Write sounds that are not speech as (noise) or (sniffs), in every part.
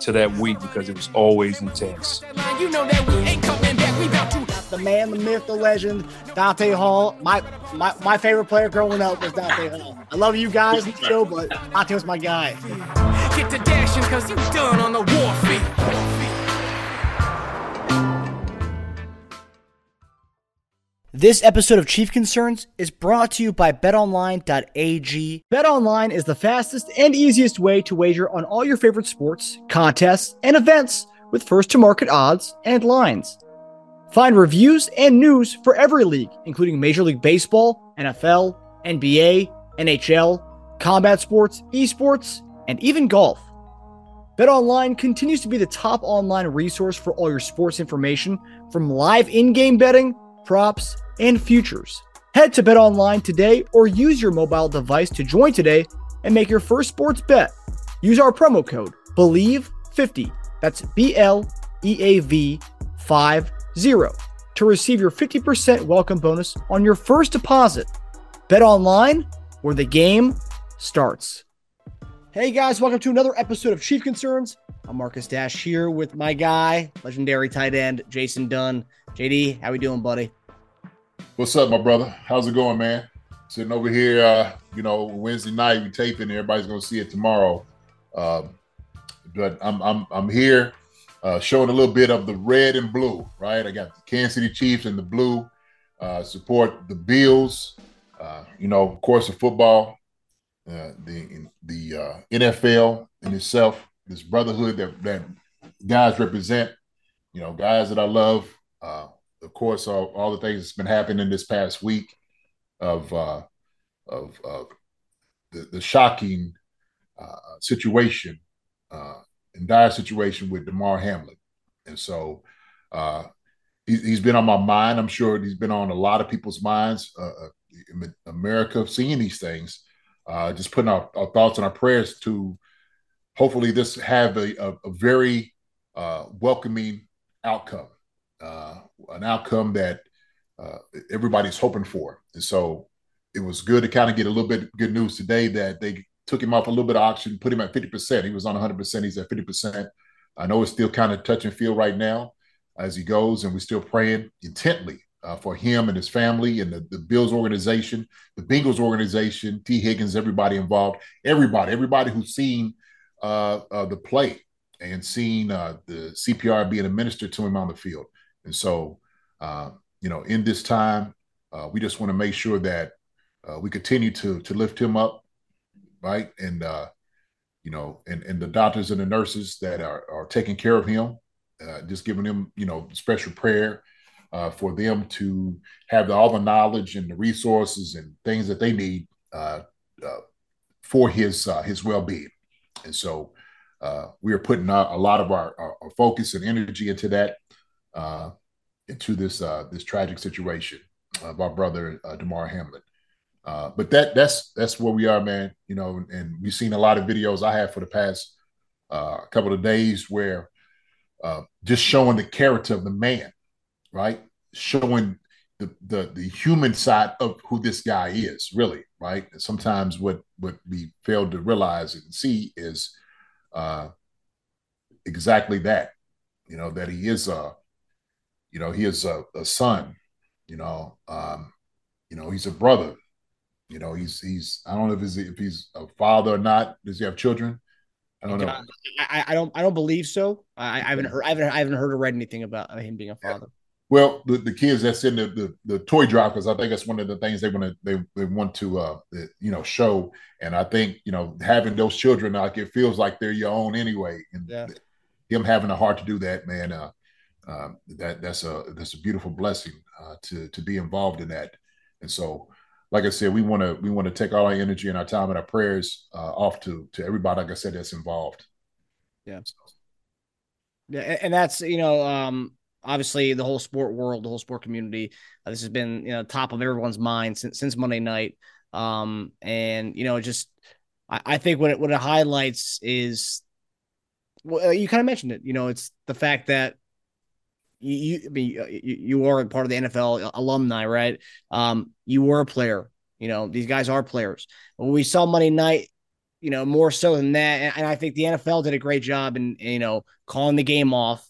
to that week because it was always intense. You know that we ain't coming back. We about to the man, the myth, the legend, Dante Hall. My my, my favorite player growing up was Dante Hall. I love you guys in the show, but Dante was my guy. get to dashing because you done on the war warfield. This episode of Chief Concerns is brought to you by betonline.ag. BetOnline is the fastest and easiest way to wager on all your favorite sports, contests, and events with first to market odds and lines. Find reviews and news for every league, including Major League Baseball, NFL, NBA, NHL, combat sports, esports, and even golf. BetOnline continues to be the top online resource for all your sports information from live in-game betting, props, and futures. Head to BetOnline today or use your mobile device to join today and make your first sports bet. Use our promo code BLEAV50. That's B L E A V 50 to receive your 50% welcome bonus on your first deposit. Bet online where the game starts. Hey guys, welcome to another episode of Chief Concerns. I'm Marcus Dash here with my guy, legendary tight end Jason Dunn. JD, how we doing, buddy? What's up, my brother? How's it going, man? Sitting over here, uh, you know, Wednesday night we taping. Everybody's gonna see it tomorrow. Um, but I'm I'm I'm here, uh, showing a little bit of the red and blue. Right, I got the Kansas City Chiefs in the blue. Uh, support the Bills. Uh, you know, of course, the football, uh, the the uh, NFL in itself, this brotherhood that that guys represent. You know, guys that I love. Uh, of course, all, all the things that's been happening this past week of uh, of, of the, the shocking uh, situation uh, and dire situation with Damar Hamlin, and so uh, he, he's been on my mind. I'm sure he's been on a lot of people's minds. Uh, uh, America, seeing these things, uh, just putting our, our thoughts and our prayers to hopefully this have a, a, a very uh, welcoming outcome, uh, an outcome that uh, everybody's hoping for. And so it was good to kind of get a little bit good news today that they took him off a little bit of oxygen, put him at 50%. He was on 100%. He's at 50%. I know it's still kind of touch and feel right now as he goes, and we're still praying intently uh, for him and his family and the, the Bills organization, the Bengals organization, Tee Higgins, everybody involved, everybody, everybody who's seen uh, uh, the play and seeing uh, the CPR being administered to him on the field. And so, uh, you know, in this time, uh, we just want to make sure that we continue to to lift him up, right? And you know, and and the doctors and the nurses that are are taking care of him, just giving him, you know, special prayer uh, for them to have the, all the knowledge and the resources and things that they need uh, uh, for his his well being. And so we are putting a, lot of our, our, focus and energy into that, into this this tragic situation of our brother Damar Hamlin. Uh, but that that's that's where we are, man. You know, and we've seen a lot of videos I have for the past uh, couple of days where uh, just showing the character of the man, right? Showing the, the the human side of who this guy is, really, right? And sometimes what what we fail to realize and see is uh, exactly that. You know that he is a, you know, he is a, a son. You know, um, you know, he's a brother. You know, he's he's I don't know if he's if he's a father or not. Does he have children? I don't know. I, I don't I don't believe so. I, I haven't heard I haven't I haven't heard or read anything about him being a father. Yeah. Well, the, the kids that's in the, the, the toy drive because I think that's one of the things they want to they, they want to uh you know show, and I think you know having those children like it feels like they're your own anyway, and yeah. him having a heart to do that, man, uh, um, that that's a that's a beautiful blessing uh, to to be involved in that, and so like I said, we want to we want to take all our energy and our time and our prayers uh, off to to everybody. Like I said, that's involved. Yeah. and that's you know, um, obviously the whole sport world, the whole sport community. Uh, this has been you know top of everyone's mind since since Monday night. Um, and you know, just I, I think what it what it highlights is, well, you kind of mentioned it. You know, it's the fact that you, you, I mean, you, you are part of the NFL alumni, right? Um, you were a player. You know, these guys are players. When we saw Monday night, you know, more so than that, and I think the NFL did a great job in, you know, calling the game off,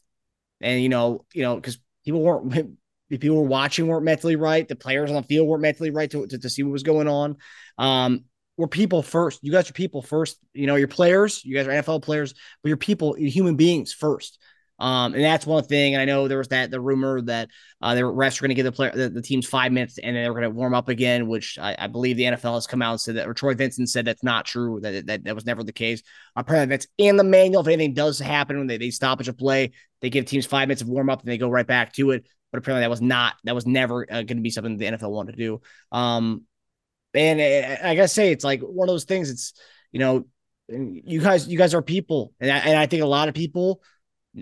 and you know, you know, because people weren't. (laughs) People were watching weren't mentally right. The players on the field weren't mentally right to, to, to see what was going on. Um, we're people first. You guys are people first. You know, your players, you guys are NFL players, but your people, your human beings first. Um, and that's one thing. And I know there was that the rumor that uh, the refs are going to give the player the, the, teams five minutes and then they're going to warm up again, which I, I, believe the NFL has come out and said that, or Troy Vincent said that's not true. That that, that was never the case. Apparently, that's in the manual. If anything does happen when they, they stop a play, they give teams five minutes of warm up and they go right back to it. But apparently, that was not that was never uh, going to be something the NFL wanted to do. Um, and uh, I gotta say, it's like one of those things. It's you know, you guys, you guys are people, and I, and I think a lot of people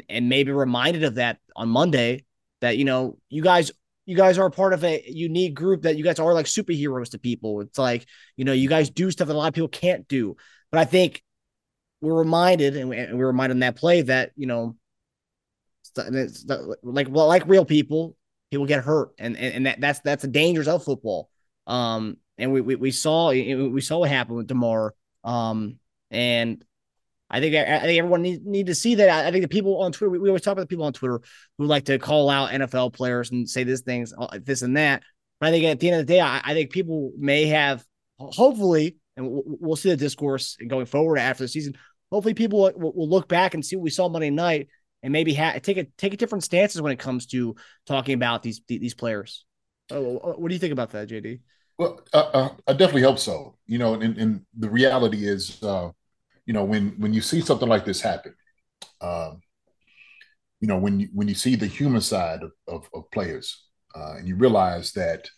and maybe reminded of that on Monday that you know you guys you guys are part of a unique group that you guys are like superheroes to people. It's like you know you guys do stuff that a lot of people can't do. But I think we're reminded, and we're reminded in that play that you know, like well, like real people, people get hurt, and and, and that that's that's the dangers of football. Um, and we we, we saw we saw what happened with Damar. Um, and I think I think everyone need, need to see that. I think the people on Twitter, we, we always talk about the people on Twitter who like to call out NFL players and say this things, uh, this and that. But I think at the end of the day, I, I think people may have, hopefully, and we'll, we'll, see the discourse going forward after the season. Hopefully, people will, will look back and see what we saw Monday night and maybe ha- take a take a different stances when it comes to talking about these these players. Oh, what do you think about that, JD? Well, uh, uh, I definitely hope so. You know, and, and the reality is, uh, you know, when when you see something like this happen, um, you know, when you when you see the human side of, of, of players, uh, and you realize that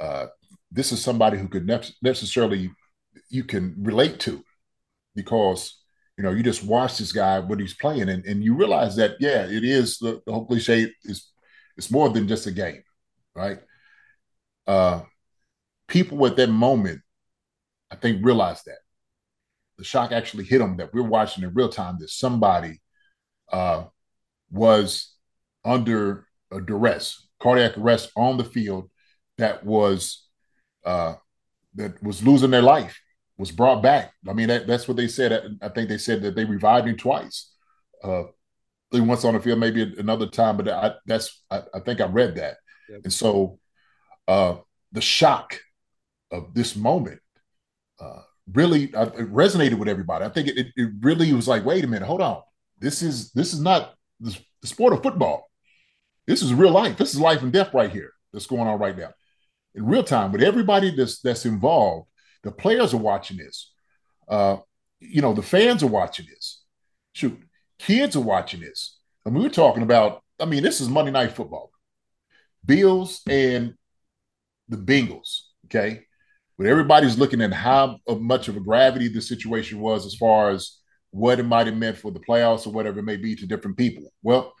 uh, this is somebody who could ne- necessarily you can relate to, because you know you just watch this guy what he's playing, and, and you realize that yeah, it is the, the whole cliche is it's more than just a game, right? Uh, people at that moment, I think, realize that the shock actually hit them that we're watching in real time that somebody uh, was under a duress, cardiac arrest on the field that was uh, that was losing their life, was brought back. I mean, that, that's what they said. I think they said that they revived him twice. Uh, once on the field, maybe another time, but I, that's I, I think I read that. Yep. And so uh, the shock of this moment uh, really uh, resonated with everybody. I think it, it, really was like, wait a minute, hold on. This is this is not the, sport of football. This is real life. This is life and death right here that's going on right now in real time with everybody that's that's involved. The players are watching this. Uh, you know, the fans are watching this. Shoot, kids are watching this. I mean, we're talking about. I mean, this is Monday Night Football. Bills and the Bengals. Okay, but everybody's looking at how much of a gravity the situation was as far as what it might have meant for the playoffs or whatever it may be to different people. Well,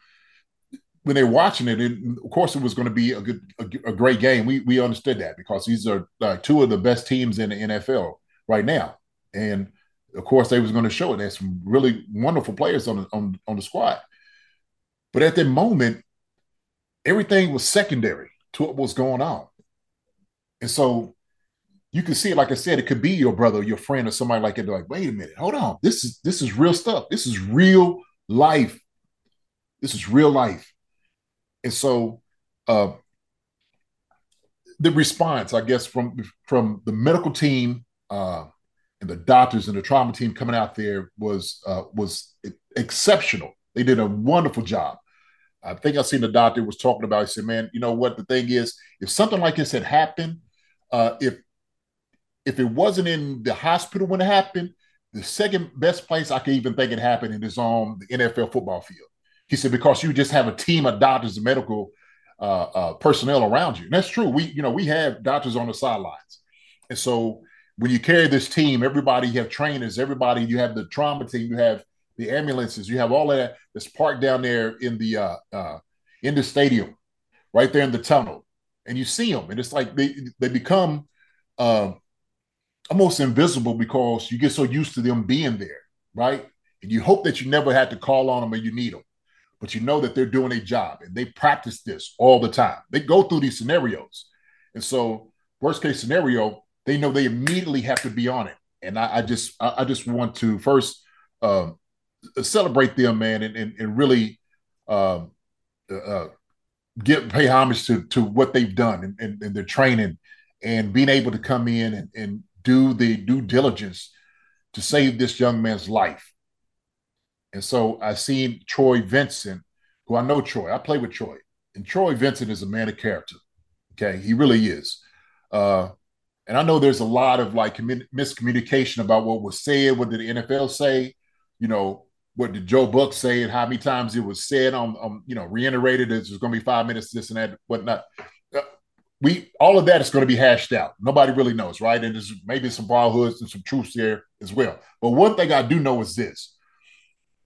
when they're watching it, of course, it was going to be a good, a, a, great game. We we understood that because these are uh, two of the best teams in the NFL right now, and of course, they was going to show it. There's some really wonderful players on the, on on the squad, but at the moment, everything was secondary to what was going on, and so you can see it. Like I said, it could be your brother, your friend, or somebody like it. They're like, wait a minute, hold on. This is this is real stuff. This is real life. This is real life. And so, uh, the response, I guess, from from the medical team uh, and the doctors and the trauma team coming out there was uh, was exceptional. They did a wonderful job. I think I seen the doctor was talking about. He said, "Man, you know what? The thing is, if something like this had happened, uh, if if it wasn't in the hospital when it happened, the second best place I could even think it happened is on the NFL football field. He said because you just have a team of doctors and medical uh, uh, personnel around you. And that's true. We you know we have doctors on the sidelines, and so when you carry this team, everybody you have trainers, everybody you have the trauma team, you have the ambulances, you have all that that's parked down there in the uh, uh, in the stadium, right there in the tunnel, and you see them, and it's like they they become uh, almost invisible because you get so used to them being there, right? And you hope that you never had to call on them when you need them, but you know that they're doing a job and they practice this all the time. They go through these scenarios, and so worst case scenario, they know they immediately have to be on it. And I, I just I, I, just want to first um, celebrate them, man, and and, and really um, uh, get pay homage to to what they've done and, and, and their training and being able to come in and, and do the due diligence to save this young man's life. And so I seen Troy Vincent, who I know Troy. I play with Troy, and Troy Vincent is a man of character. Okay, he really is. Uh, and I know there's a lot of like commun- miscommunication about what was said. What did the NFL say? You know, what did Joe Buck say, and how many times it was said on, on you know, reiterated as there's going to be five minutes, this and that, whatnot. We all of that is going to be hashed out. Nobody really knows, right? And there's maybe some broadhoods and some truths there as well. But one thing I do know is this: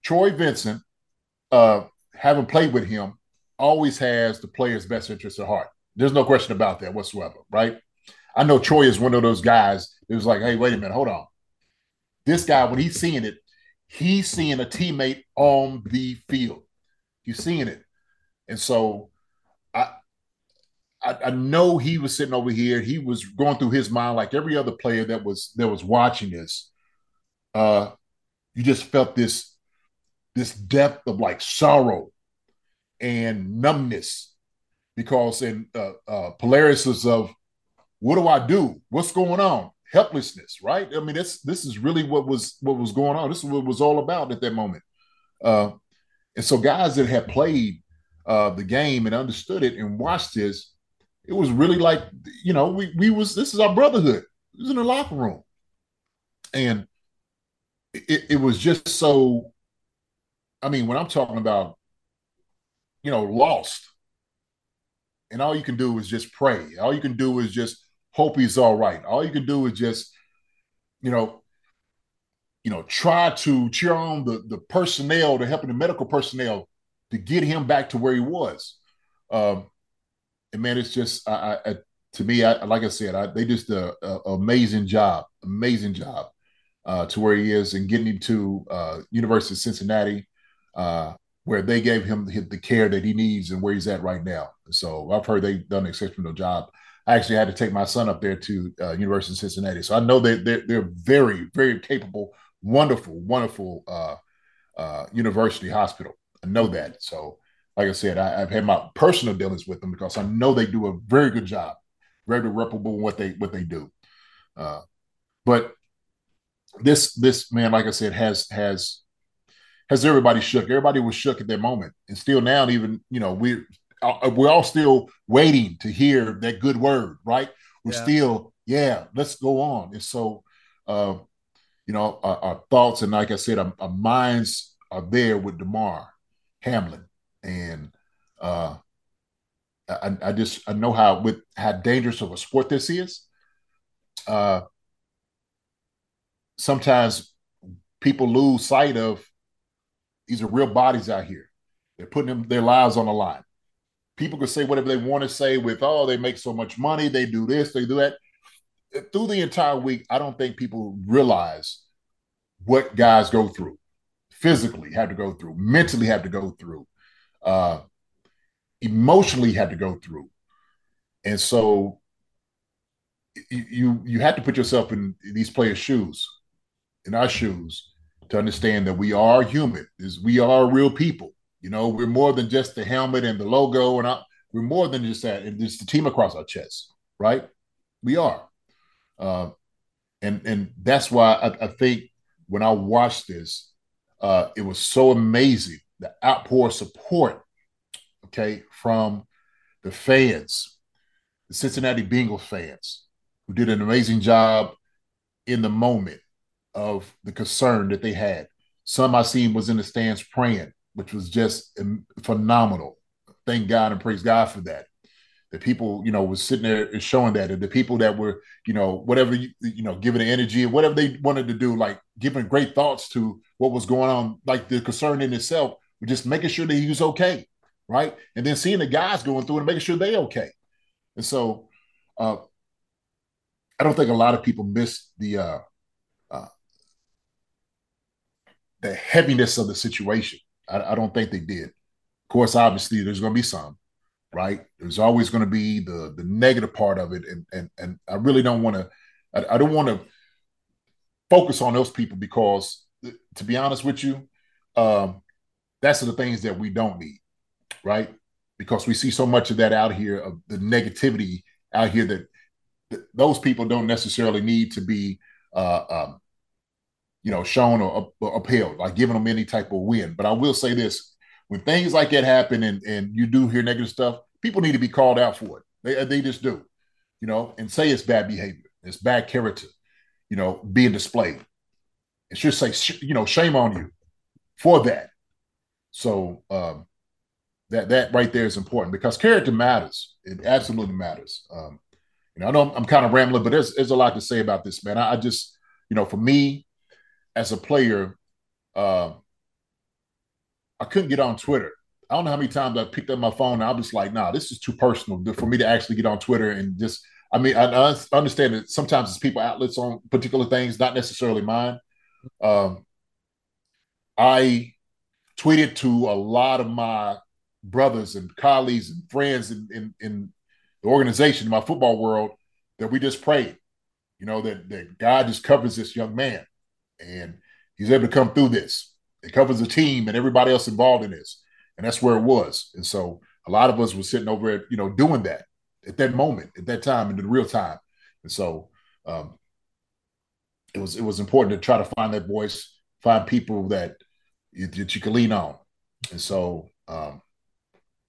Troy Vincent, uh, having played with him, always has the player's best interest at heart. There's no question about that whatsoever, right? I know Troy is one of those guys. It was like, hey, wait a minute, hold on. This guy, when he's seeing it, he's seeing a teammate on the field. He's seeing it. And so I, I know he was sitting over here. He was going through his mind like every other player that was that was watching this. Uh, you just felt this this depth of like sorrow and numbness because in uh, uh, Polaris is of what do I do? What's going on? helplessness, right? I mean, this this is really what was what was going on. This is what was all about at that moment. Uh, and so, guys that had played uh, the game and understood it and watched this, it was really like you know we we was this is our brotherhood. It was in the locker room, and it, it was just so. I mean, when I'm talking about, you know, lost, and all you can do is just pray. All you can do is just hope he's all right. All you can do is just, you know, you know, try to cheer on the the personnel, the helping the medical personnel to get him back to where he was. Um, and man, it's just I, I, to me, I, like I said, I, they just a, a, amazing job, amazing job uh, to where he is and getting him to uh, University of Cincinnati, uh, where they gave him the, care that he needs and where he's at right now. So I've heard they've done an exceptional job. I actually had to take my son up there to uh, University of Cincinnati. So I know they they're, they're very very capable, wonderful, wonderful uh, university hospital. I know that. So like I said, I, have had my personal dealings with them because I know they do a very good job, very reputable in what they what they do. Uh, but this this man, like I said, has has has everybody shook. Everybody was shook at that moment, and still now, even you know, we uh, we're all still waiting to hear that good word, right? We're yeah. still, yeah, let's go on. And so, uh, you know, our, our, thoughts and like I said, our, our, minds are there with Damar Hamlin, and uh, I, I, just I know how with how dangerous of a sport this is. Uh, sometimes people lose sight of these are real bodies out here. They're putting them, their lives on the line people can say whatever they want to say with, oh, they make so much money, they do this, they do that. Through the entire week, I don't think people realize what guys go through, physically have to go through, mentally have to go through, uh, emotionally had to go through. And so you you have to put yourself in these players' shoes, in our shoes, to understand that we are human, is we are real people. You know, we're more than just the helmet and the logo, and I, we're more than just that. And it's the team across our chest, right? We are, uh, and and that's why I, I, think when I watched this, uh, it was so amazing the outpour support, okay, from the fans, the Cincinnati Bengals fans, who did an amazing job in the moment of the concern that they had. Some I seen was in the stands praying which was just phenomenal. Thank God and praise God for that. the people, you know, was sitting there and showing that, and the people that were, you know, whatever you, you know, giving the energy, whatever they wanted to do, like giving great thoughts to what was going on, like the concern in itself, just making sure that he was okay, right? And then seeing the guys going through and making sure they okay. And so, uh, I don't think a lot of people miss the uh, uh, the heaviness of the situation. I, I don't think they did. Of course, obviously, there's going to be some, right? There's always going to be the the negative part of it, and and and I really don't want to. I, I don't want to focus on those people because, to be honest with you, um, that's the things that we don't need, right? Because we see so much of that out here of the negativity out here that th- those people don't necessarily need to be, uh, um, you know, shown or, or upheld, like giving them any type of win. But I will say this: when things like that happen and and you do hear negative stuff, people need to be called out for it. They they just do, you know, and say it's bad behavior, it's bad character, you know, being displayed. It should say, you know, shame on you for that. So um, that that right there is important because character matters. It absolutely matters. Um, you know, I know I'm, kind of rambling, but there's there's a lot to say about this, man. I, I just, you know, for me as a player, uh, I couldn't get on Twitter. I don't know how many times I picked up my phone and I was like, nah, this is too personal for me to actually get on Twitter and just, I mean, I, I understand that sometimes it's people outlets on particular things, not necessarily mine. Um, I tweeted to a lot of my brothers and colleagues and friends in, in, in the organization, in my football world, that we just prayed, you know, that, that God just covers this young man and he's able to come through this. It covers the team and everybody else involved in this. And that's where it was. And so a lot of us were sitting over at, you know, doing that at that moment, at that time, in the real time. And so um, it was it was important to try to find that voice, find people that that you can lean on. And so um,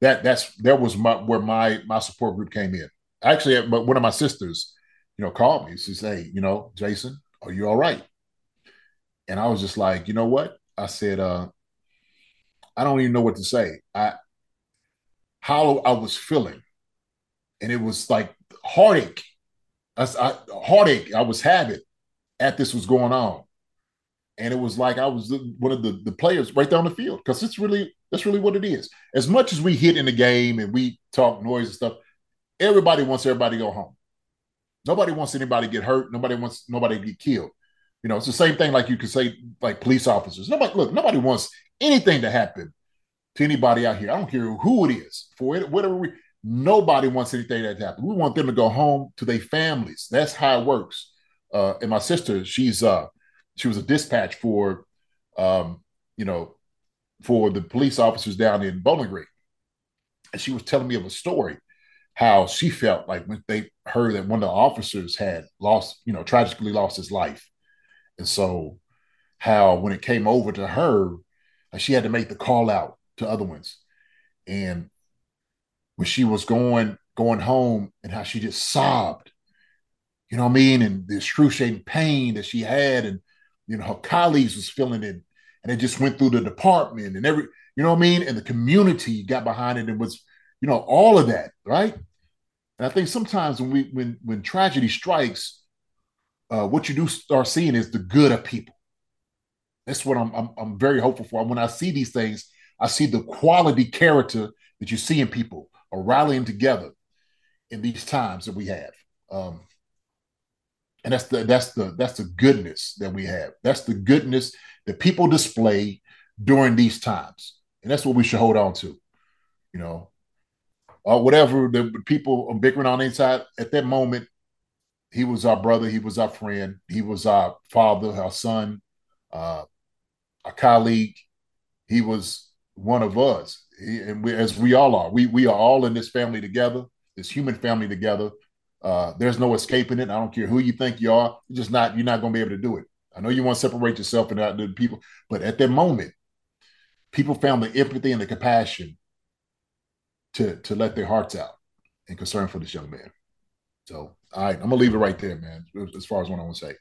that that's that was my where my my support group came in. Actually, but one of my sisters, you know, called me. She said, "Hey, you know, Jason, are you all right?" And I was just like, you know what? I said, uh, I don't even know what to say. I how I was feeling, and it was like heartache. I, I, heartache I was having at this was going on, and it was like I was one of the, the players right on the field because it's really that's really what it is. As much as we hit in the game and we talk noise and stuff, everybody wants everybody to go home. Nobody wants anybody to get hurt. Nobody wants nobody to get killed. You know, it's the same thing like you could say like police officers. Nobody look, nobody wants anything to happen to anybody out here. I don't care who it is for it, whatever we nobody wants anything that happen. We want them to go home to their families. That's how it works. Uh, and my sister, she's uh she was a dispatch for um, you know, for the police officers down in Bowling Green. And she was telling me of a story how she felt like when they heard that one of the officers had lost, you know, tragically lost his life. And so how when it came over to her, she had to make the call out to other ones. And when she was going going home and how she just sobbed, you know what I mean? And the excruciating pain that she had and you know her colleagues was feeling it and it just went through the department and every you know what I mean? And the community got behind it and was, you know, all of that, right? And I think sometimes when we when when tragedy strikes, uh, what you do start seeing is the good of people. That's what I'm, I'm I'm very hopeful for. When I see these things, I see the quality character that you see in people are rallying together in these times that we have. Um, and that's the that's the that's the goodness that we have. That's the goodness that people display during these times, and that's what we should hold on to. You know, uh, whatever the people are bickering on inside at that moment, he was our brother, he was our friend, he was our father, our son, uh, a colleague. He was one of us, he, and we, as we all are. We we are all in this family together, this human family together. Uh, there's no escaping it. I don't care who you think you are. You're just not. You're not going to be able to do it. I know you want to separate yourself and out the people, but at that moment, people found the empathy and the compassion to to let their hearts out and concern for this young man. So, all right, I'm gonna leave it right there, man. As far as what I want to say.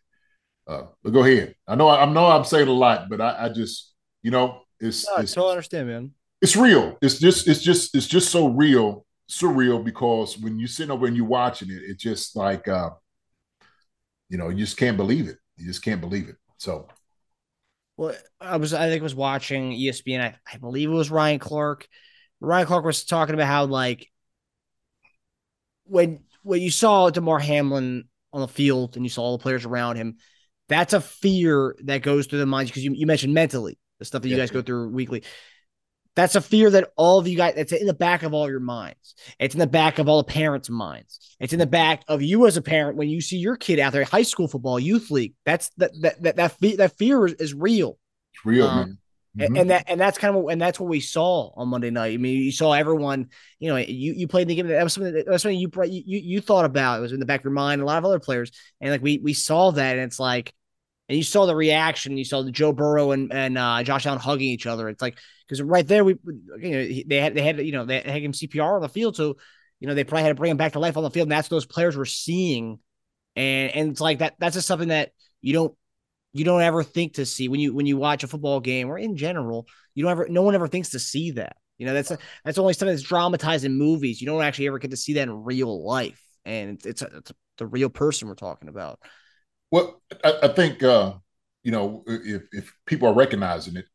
Uh, but go ahead. I know I know I'm saying a lot, but I, I just you know it's, no, it's I totally understand, man. It's real. It's just it's just it's just so real surreal because when you're sitting over and you're watching it, it's just like uh, you know, you just can't believe it. You just can't believe it. So Well, I was I think I was watching ESPN. I, I believe it was Ryan Clark. Ryan Clark was talking about how like when when you saw Damar Hamlin on the field and you saw all the players around him, that's a fear that goes through the minds because you, you mentioned mentally the stuff that you Yeah. guys go through weekly. That's a fear that all of you guys, it's in the back of all your minds. It's in the back of all the parents' minds. It's in the back of you as a parent when you see your kid out there, high school football, youth league. That's that that that that, fe- that fear is, is real. it's real, Um, man. And-. And that and that's kind of what, and that's what we saw on Monday night. I mean, you saw everyone. You know, you you played the game. That was something that, that was something you, brought- you you you thought about. It was in the back of your mind. A lot of other players, and like we we saw that, and it's like, and you saw the reaction. You saw the Joe Burrow and and uh, Josh Allen hugging each other. It's like because right there, we you know they had they had you know they had him CPR on the field, so you know they probably had to bring him back to life on the field. And that's what those players were seeing, and and it's like that. That's just something that you don't you don't ever think to see when you when you watch a football game or in general you don't ever no one ever thinks to see that you know that's that's only something that's dramatized in movies you don't actually ever get to see that in real life and it's it's, a, the real person we're talking about Well, I, I think uh, you know if if people are recognizing it,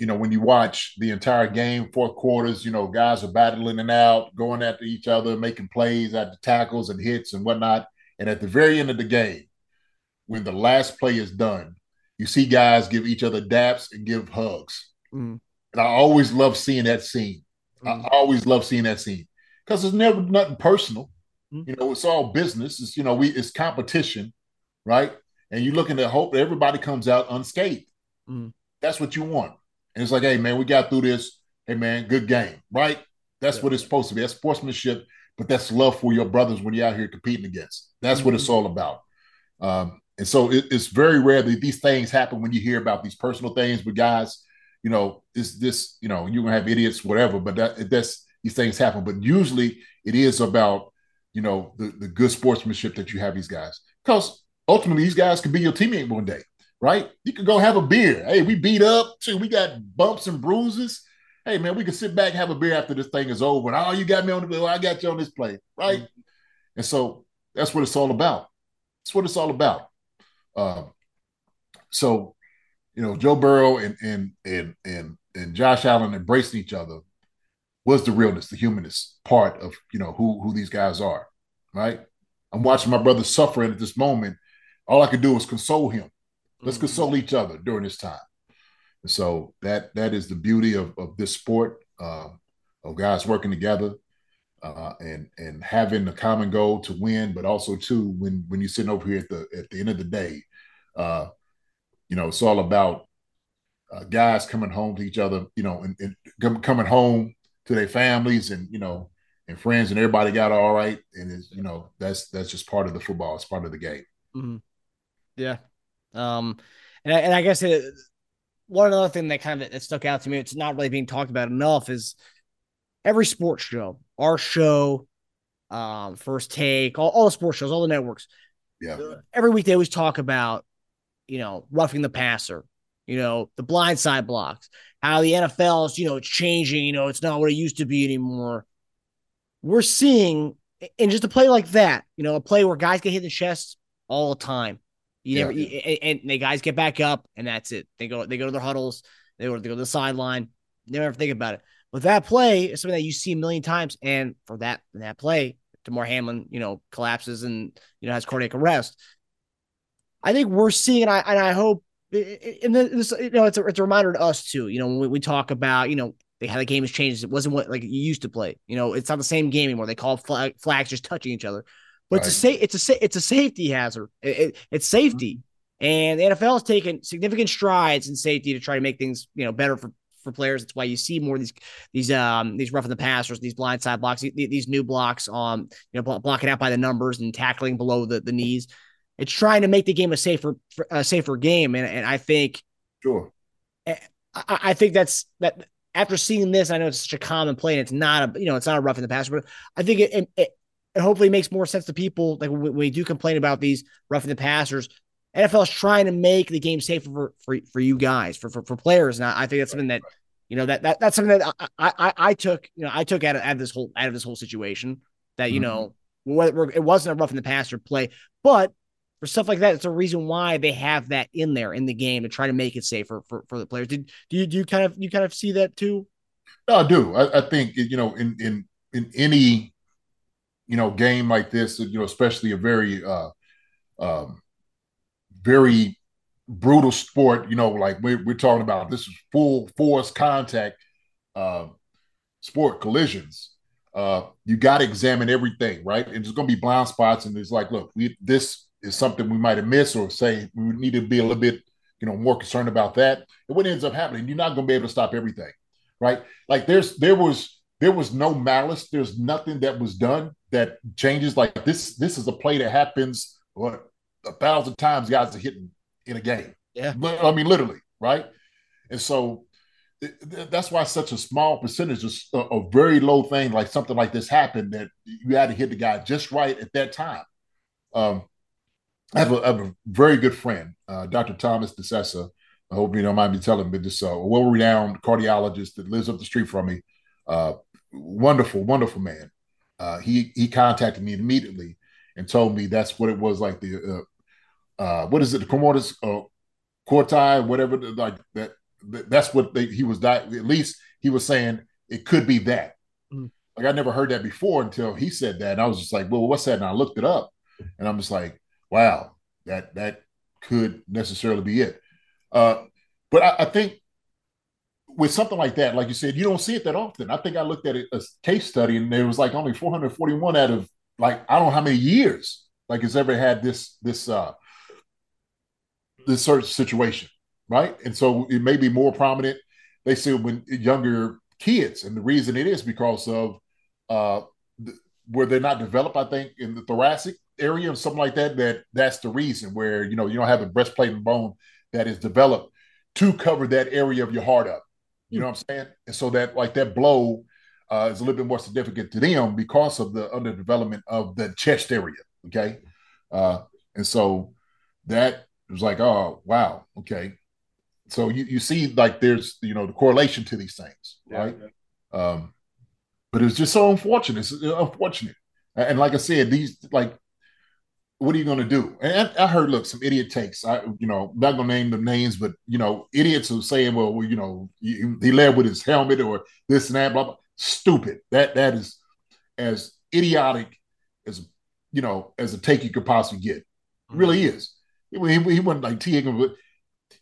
you know when you watch the entire game, fourth quarters, you know guys are battling and out, going after each other, making plays at the tackles and hits and whatnot, and at the very end of the game, when the last play is done, you see guys give each other daps and give hugs, Mhm. and I always love seeing that scene. Mhm. I always love seeing that scene because it's never nothing personal. Mhm. You know, it's all business. It's you know, we it's competition, right? And you're looking to hope that everybody comes out unscathed. Mhm. That's what you want. And it's like, hey man, we got through this. Hey man, good game, right? That's Yeah. what it's supposed to be. That's sportsmanship, but that's love for your brothers when you're out here competing against. That's what it's all about. Um, and so it, it's very rare that these things happen when you hear about these personal things with guys. You know, it's this. You know, you're gonna have idiots, whatever. But that that's these things happen. But usually, it is about you know the the good sportsmanship that you have these guys because ultimately these guys could be your teammate one day, right? You could go have a beer. Hey, we beat up too. We got bumps and bruises. Hey man, we can sit back have a beer after this thing is over. And oh, you got me on the bill. I got you on this play, right? And so that's what it's all about. That's what it's all about. Um, so, you know, Joe Burrow and and and and and Josh Allen embracing each other was the realness, the humanist part of you know who who these guys are, right? I'm watching my brother suffering at this moment. All I could do was console him. Let's Mhm. console each other during this time. And so that that is the beauty of, of this sport, uh, of guys working together uh, and and having a common goal to win, but also too when when you're sitting over here at the at the end of the day, uh, you know, it's all about uh, guys coming home to each other, you know, and, and com- coming home to their families and you know and friends, and everybody got all right, and it's you know that's that's just part of the football, it's part of the game. Mhm. Yeah. Um, and I, and I guess it, one other thing that kind of that stuck out to me, it's not really being talked about enough, is every sports show, our show, um, First Take, all, all the sports shows, all the networks, Yeah, every week they always talk about, you know, roughing the passer, you know, the blind side blocks, how the NFL is, you know, it's changing, you know, it's not what it used to be anymore. We're seeing in just a play like that, you know, a play where guys get hit in the chest all the time. You Yeah. never, you- and, and the guys get back up, and that's it. They go, they go to their huddles, they go, they go to the sideline. Never ever think about it. But that play is something that you see a million times, and for that that play, Damar Hamlin, you know, collapses and you know has cardiac arrest. I think we're seeing, and I and I hope, and this, you know, it's a, it's a reminder to us too. You know, when we, we talk about, you know, how the game has changed. It wasn't what like you used to play. You know, it's not the same game anymore. They call flag, flags just touching each other, but it's a sa- it's a sa- it's a safety hazard. It, it- it's safety, and the NFL has taken significant strides in safety to try to make things you know better for for players. That's why you see more of these these um these roughing the passers, these blind side blocks, these, these new blocks, um you know blocking out by the numbers and tackling below the, the knees. It's trying to make the game a safer a safer game, and and I think sure. I, I think that's that. After seeing this, I know it's such a common play, and it's not a you know it's not a rough in the passer, but I think it, it, it hopefully makes more sense to people. Like when we, we do complain about these roughing the passers, NFL is trying to make the game safer for for, for you guys, for, for for players, and I, I think that's something that You know that, that that's something that I, I I took you know I took out of, out of this whole out of this whole situation that you Mhm. know whether it wasn't a rough in the passer play, but for stuff like that, it's a reason why they have that in there in the game to try to make it safer for, for the players. Did do you do you kind of you kind of see that too? No, I do. I, I think you know, in in in any you know game like this, you know, especially a very uh um very brutal sport, you know, like we're we're talking about this is full force contact uh sport collisions. Uh you gotta examine everything, right? And there's gonna be blind spots, and it's like, look, we this is something we might have missed, or say we need to be a little bit, you know, more concerned about that. And what ends up happening, you're not gonna be able to stop everything right? Like there's there was there was no malice. There's nothing that was done that changes. Like this this is a play that happens what a thousand times guys are hitting in a game. Yeah. I mean literally, right? And so th- th- that's why such a small percentage of a, a very low thing like something like this happened that you had to hit the guy just right at that time. Um, I have a, I have a very good friend, uh, Dr. Thomas DeSessa. I hope you don't mind me telling, but this uh, well-renowned cardiologist that lives up the street from me. Uh, wonderful, wonderful man. Uh, he he contacted me immediately and told me that's what it was like. The uh, uh, what is it? The commortis uh, corti, whatever. the- Like that. that- That's what they, he was. Di- at least he was saying it could be that. Mm. Like I never heard that before until he said that, and I was just like, "Well, what's that?" And I looked it up, and I'm just like, "Wow, that that could necessarily be it." Uh, but I, I think with something like that, like you said, you don't see it that often. I think I looked at it a case study, and there was like only 441 out of like I don't know how many years like it's ever had this this uh this certain situation, right? And so it may be more prominent. They say when younger kids, and the reason it is because of uh th- where they're not developed, I think, in the thoracic area or something like that. That that's the reason where you know you don't have a breastplate and bone that is developed to cover that area of your heart up. You know what I'm saying? And so that like that blow uh, is a little bit more significant to them because of the underdevelopment of the chest area. Okay, uh, and so that was like, oh wow, okay. So you you see like there's you know the correlation to these things, right? Um, but it's just so unfortunate. It's unfortunate, and like I said, these like what are you going to do? And I, I heard, look, some idiot takes. I, you know, not going to name the names, but you know, idiots are saying, well, well you know, he, he led with his helmet or this and that, blah blah. Stupid. That that is as idiotic as you know as a take you could possibly get. It really mm-hmm. is. He, he, he wasn't like Tee Higgins, but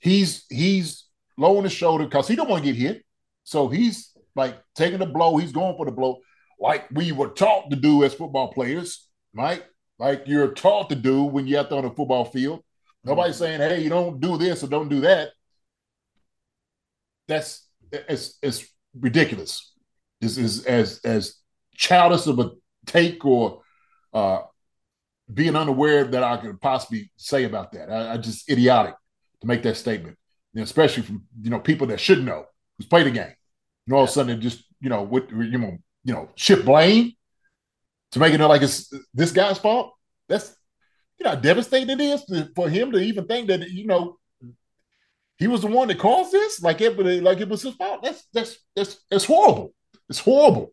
he's he's low on his shoulder because he don't want to get hit. So he's like taking the blow. He's going for the blow, like we were taught to do as football players, right? Like you're taught to do when you're out there on the football field. Nobody's saying, "Hey, you don't do this or don't do that." That's it's it's ridiculous. This is as as childish of a take or uh, being unaware that I could possibly say about that. I, I just idiotic to make that statement, and especially from you know people that should know who's played the game. And all of a sudden, it just you know what you know you know shift blame to make it look like it's this guy's fault. That's you know how devastating it is to, for him to even think that you know he was the one that caused this. Like it, like it was his fault. That's that's that's that's horrible. It's horrible.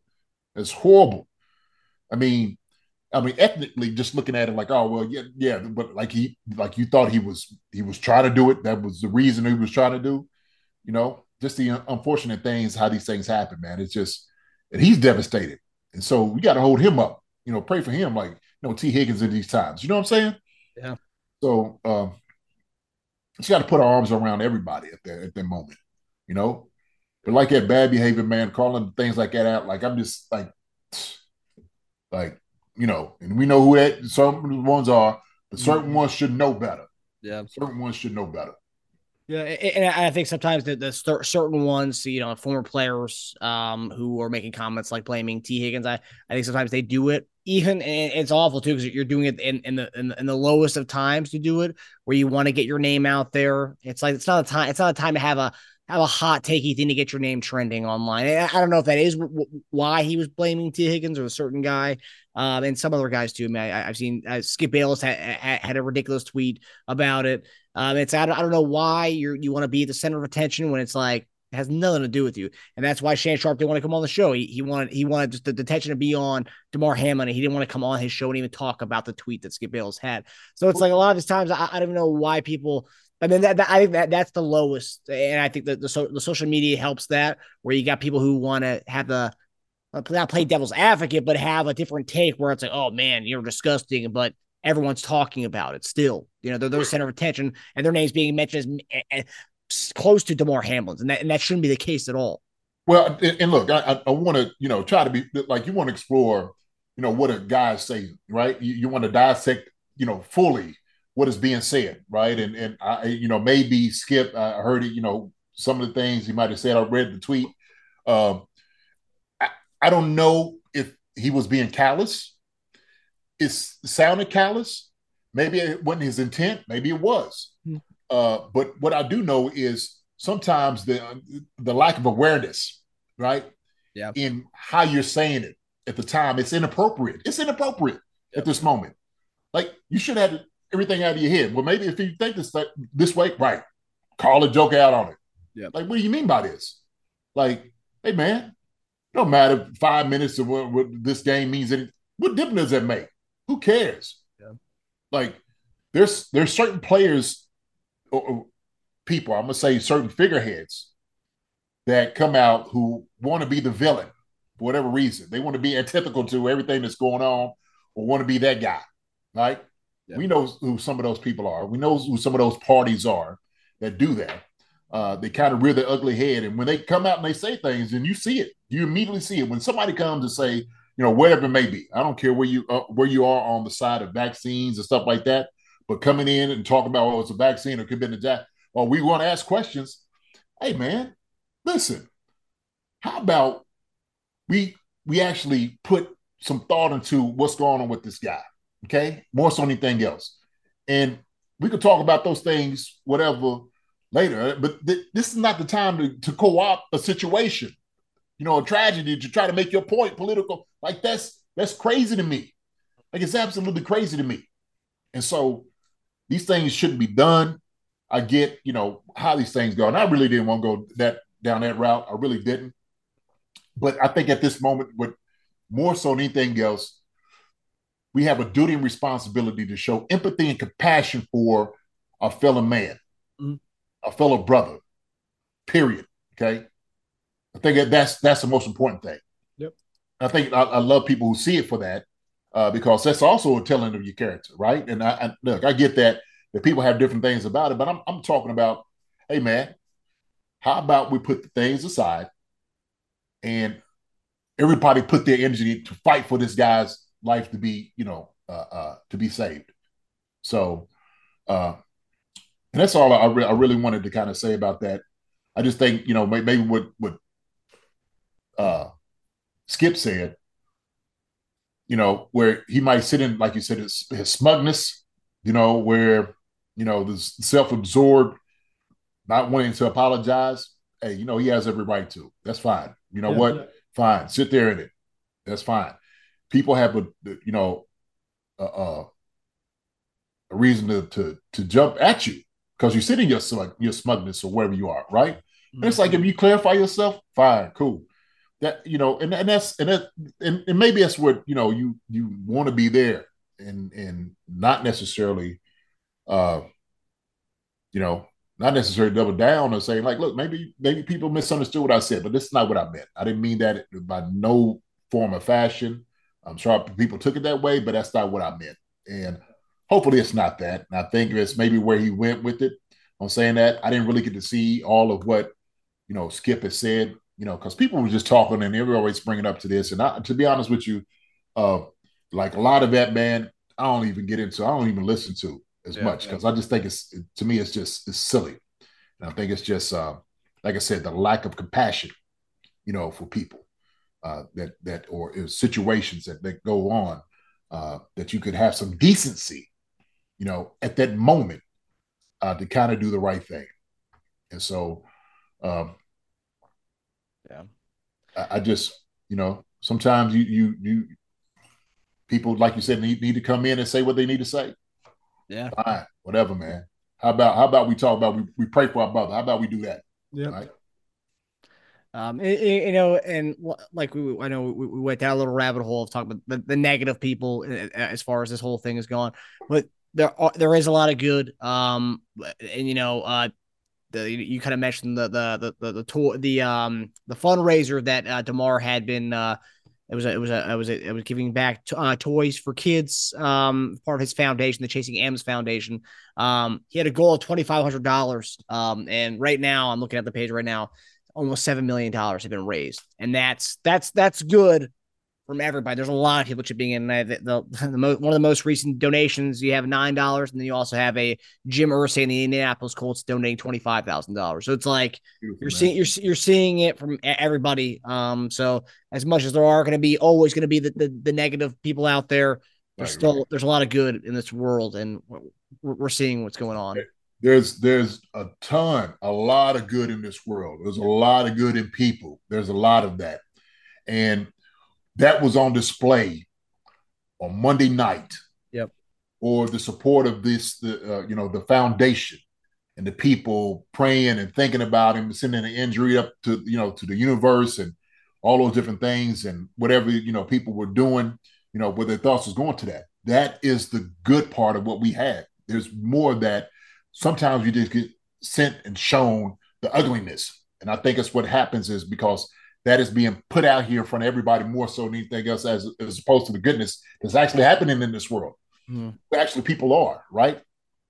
It's horrible. I mean, I mean, ethnically, just looking at it like, oh well, yeah, yeah, but like he, like you thought he was, he was trying to do it. That was the reason he was trying to do. You know, just the unfortunate things how these things happen, man. It's just, and he's devastated, and so we got to hold him up. You know, pray for him, like you know, Tee Higgins in these times. You know what I'm saying? Yeah. So, um, just got to put our arms around everybody at that at that moment. You know, but like that bad behavior, man, calling things like that out, like I'm just like, (sniffs) like you know, and we know who that some ones are, but certain ones should know better. Yeah. Certain ones should know better. Yeah, and I think sometimes the, the certain ones, you know, former players um, who are making comments like blaming Tee Higgins, I, I think sometimes they do it. Even it's awful too because you're doing it in, in the in, the- in the lowest of times to do it, where you want to get your name out there. It's like it's not a time. It's not a time to have a have a hot takey thing to get your name trending online. I, I don't know if that is w- w- why he was blaming Tee Higgins or a certain guy, um, and some other guys too. I, I've seen uh, Skip Bayless had, had had a ridiculous tweet about it. Um, it's I don't, I don't know why you you want to be the center of attention when it's like It has nothing to do with you. And that's why Shannon Sharpe didn't want to come on the show. He, he wanted he wanted just the detention to be on Damar Hamlin. And he didn't want to come on his show and even talk about the tweet that Skip Bayless had. So it's like a lot of these times I, I don't even know why people I mean that, that, I think that that's the lowest, and I think that the so, the social media helps that where you got people who want to have the uh, not play devil's advocate, but have a different take where it's like, oh man, you're disgusting, but everyone's talking about it still. You know, they're, they're the center of attention, and their names being mentioned as, as close to Damar Hamlin's, and that and that shouldn't be the case at all. Well, and look, I, I want to you know try to be like you want to explore you know what a guy's saying, right? You, you want to dissect you know fully what is being said, right? And and I, you know, maybe Skip, I heard it, you know, some of the things he might have said. I read the tweet. Um, I, I don't know if he was being callous. It sounded callous. Maybe it wasn't his intent. Maybe it was. Hmm. Uh, but what I do know is sometimes the the lack of awareness, right? Yeah. In how you're saying it at the time, it's inappropriate. It's inappropriate yep. at this moment. Like you should have everything out of your head. Well, maybe if you think this this way, right? Call a joke out on it. Yeah. Like, what do you mean by this? Like, hey man, no matter five minutes of what, what this game means. Any, what difference does that make? Who cares? Yeah. Like, there's there's certain players or, or people. I'm gonna say certain figureheads that come out who want to be the villain for whatever reason. They want to be antithetical to everything that's going on, or want to be that guy, right? Yeah. We know who some of those people are. We know who some of those parties are that do that. Uh, they kind of rear their ugly head, and when they come out and they say things, and you see it, you immediately see it. When somebody comes and say, you know, whatever it may be, I don't care where you uh, where you are on the side of vaccines and stuff like that, but coming in and talking about, oh, it's a vaccine or could be a jack, or we want to ask questions. Hey, man, listen, how about we we actually put some thought into what's going on with this guy? Okay, more so anything else. And we could talk about those things, whatever, later. But th- this is not the time to, to co-opt a situation, you know, a tragedy to try to make your point political. Like that's that's crazy to me. Like it's absolutely crazy to me. And so these things shouldn't be done. I get, you know, how these things go. And I really didn't want to go that down that route. I really didn't. But I think at this moment, with more so than anything else, we have a duty and responsibility to show empathy and compassion for a fellow man, mm-hmm. a fellow brother. Period. Okay. I think that that's that's the most important thing. Yep. I think I, I love people who see it for that uh, because that's also a telling of your character, right? And I, I, look, I get that that people have different things about it, but I'm I'm talking about, hey man, how about we put the things aside and everybody put their energy to fight for this guy's life to be, you know, uh, uh, to be saved. So, uh, and that's all I, re- I really wanted to kind of say about that. I just think, you know, maybe what what uh, Skip said, you know, where he might sit in, like you said, his, his smugness, you know, where you know this self-absorbed, not wanting to apologize. Hey, you know, he has every right to. That's fine. You know yeah, what? Yeah. Fine. Sit there in it. That's fine people have a you know a, a reason to, to to jump at you because you're sitting your your smugness or wherever you are, right? Mm-hmm. And it's like if you clarify yourself, fine, cool. That you know, and, and that's and that and, and maybe that's what you know you you want to be there and and not necessarily uh you know not necessarily double down or saying like look maybe maybe people misunderstood what i said but this is not what i meant i didn't mean that by no form of fashion I'm sure people took it that way, but that's not what I meant. And hopefully it's not that. And I think it's maybe where he went with it. I'm saying that I didn't really get to see all of what, you know, Skip has said, you know, because people were just talking and they were always bringing up to this. And I, to be honest with you, uh, like a lot of that, man, I don't even get into, I don't even listen to as yeah, much because yeah. I just think it's, to me, it's just, it's silly. And I think it's just, uh, like I said, the lack of compassion, you know, for people uh, that that or situations that, that go on uh, that you could have some decency, you know, at that moment uh, to kind of do the right thing. And so, um, yeah, I, I, just you know sometimes you you you people like you said need, need to come in and say what they need to say. Yeah, fine, whatever, man. How about how about we talk about we, we pray for our brother? How about we do that? Yeah. Right? Um, you know, and like we, I know we, we went down a little rabbit hole of talking about the, the negative people uh, as far as this whole thing is gone, but there are, there is a lot of good. Um, and you know, uh, the you kind of mentioned the the the the the, the um the fundraiser that uh, Damar had been uh it was a, it was a, it was a, it was giving back to, uh, toys for kids um part of his foundation the Chasing M's Foundation um he had a goal of twenty five hundred dollars um and right now I'm looking at the page right now almost seven million dollars have been raised and that's that's that's good from everybody. There's a lot of people chipping in. The, the, (laughs) the mo- one of the most recent donations, you have nine dollars, and then you also have a Jim Irsay and the Indianapolis Colts donating twenty five thousand dollars. So it's like Beautiful, you're man. seeing you're you're seeing it from everybody. Um, so as much as there are going to be always going to be the, the the negative people out there, there's Right, still right. there's a lot of good in this world, and we're, we're seeing what's going on. There's there's a ton, a lot of good in this world. There's a lot of good in people. There's a lot of that, and that was on display on Monday night. Yep. Or the support of this, the uh, you know, the foundation and the people praying and thinking about him, sending an injury up to you know to the universe and all those different things and whatever you know people were doing, you know, where their thoughts was going to that. That is the good part of what we had. There's more of that sometimes you just get sent and shown the ugliness. And I think it's what happens is because that is being put out here in front of everybody more so than anything else as, as opposed to the goodness that's actually happening in this world. Mhm. Actually, people are, right?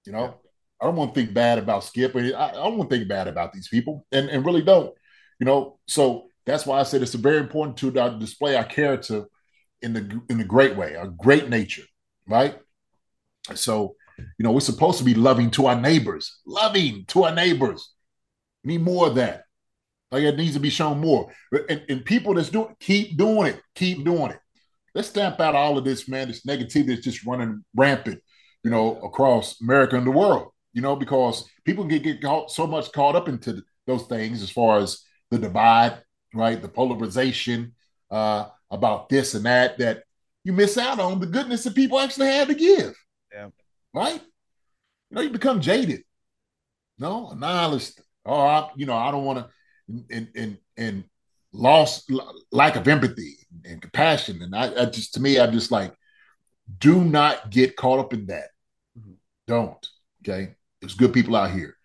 You know, I don't want to think bad about Skip. and I, I don't want to think bad about these people and, and really don't, you know. So that's why I said it's very important to uh, display our character in the in the great way, a great nature, right? So, you know, we're supposed to be loving to our neighbors, loving to our neighbors. We need more of that. Like it needs to be shown more. And, and people that's doing, keep doing it, keep doing it. Let's stamp out all of this, man. This negativity that's just running rampant, you know, across America and the world. You know, because people get get caught, so much caught up into those things as far as the divide, right? The polarization uh, about this and that that you miss out on the goodness that people actually have to give. Yeah. Right? You know, you become jaded. No, a nihilist. Oh, I, you know, I don't want to and and and lost lack of empathy and compassion. And I, I just to me, I'm just like, do not get caught up in that. Mhm. Don't. Okay. There's good people out here.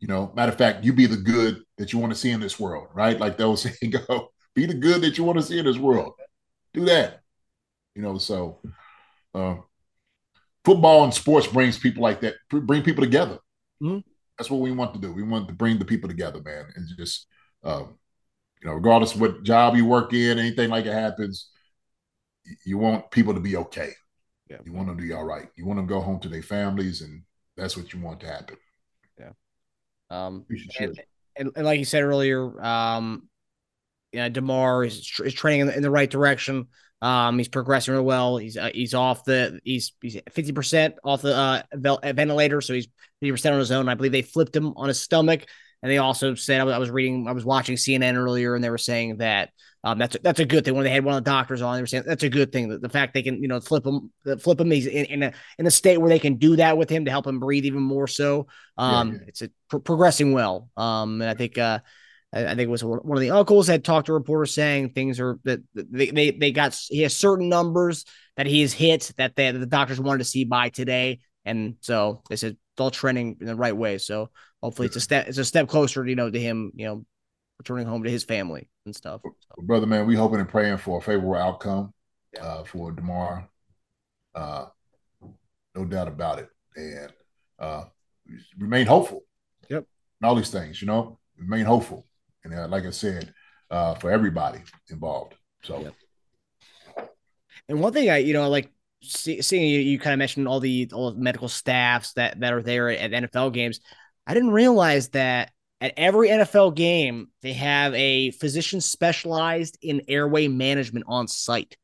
You know, matter of fact, you be the good that you want to see in this world, right? Like those (laughs) saying go, be the good that you want to see in this world. Do that. You know, so uh, football and sports brings people like that, bring people together. Mhm. That's what we want to do. We want to bring the people together, man, and just um, you know, regardless of what job you work in, anything like it happens, you want people to be okay. Yeah. You want them to be all right. You want them to go home to their families, and that's what you want to happen. Yeah. Um, and, and, and like you said earlier, um, yeah, Damar is, is training in the, in the right direction. Um, he's progressing real well. He's uh, he's off the he's he's fifty percent off the uh, vel- ventilator, so he's fifty percent on his own. I believe they flipped him on his stomach, and they also said I was, I was reading, I was watching CNN earlier, and they were saying that um, that's a, that's a good thing. When they had one of the doctors on, they were saying that's a good thing. The, the fact they can you know flip him, flip him, he's in, in a in a state where they can do that with him to help him breathe even more. So um, yeah. it's a, pro- progressing well. Um, and I think uh, I, I think it was one of the uncles had talked to reporters saying things are that they they they got he has certain numbers that he has hit that they, the doctors wanted to see by today, and so they said it's all trending in the right way. So hopefully it's a step it's a step closer, you know, to him, you know, returning home to his family and stuff. So, brother, man, we hoping and praying for a favorable outcome Yeah. uh, for Damar. Uh, no doubt about it, and uh, remain hopeful. Yep. And all these things, you know, remain hopeful, and uh, like I said, uh, for everybody involved. So. Yep. And one thing I, you know, like see, seeing you, you kind of mentioned all the all the medical staffs that that are there at NFL games. I didn't realize that at every NFL game they have a physician specialized in airway management on site.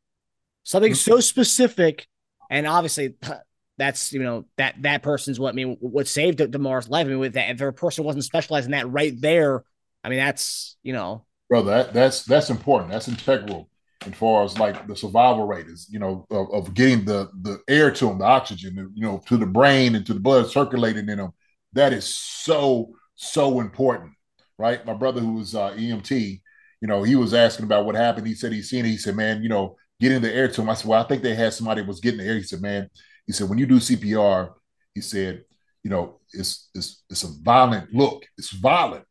Something so specific, and obviously (laughs) that's you know that that person's what I mean what saved Damar's life. I mean, with that, if a person wasn't specialized in that right there, I mean that's you know brother that, that's that's important that's integral as far as like the survival rate is you know of, of getting the the air to them the oxygen you know to the brain and to the blood circulating in them that is so so important right my brother who was uh, emt you know, he was asking about what happened. He said he's seen it. He said, man, you know, get in the air to him. I said, well, I think they had somebody was getting the air. He said, man, he said, when you do CPR, he said, you know, it's it's it's a violent look. It's violent.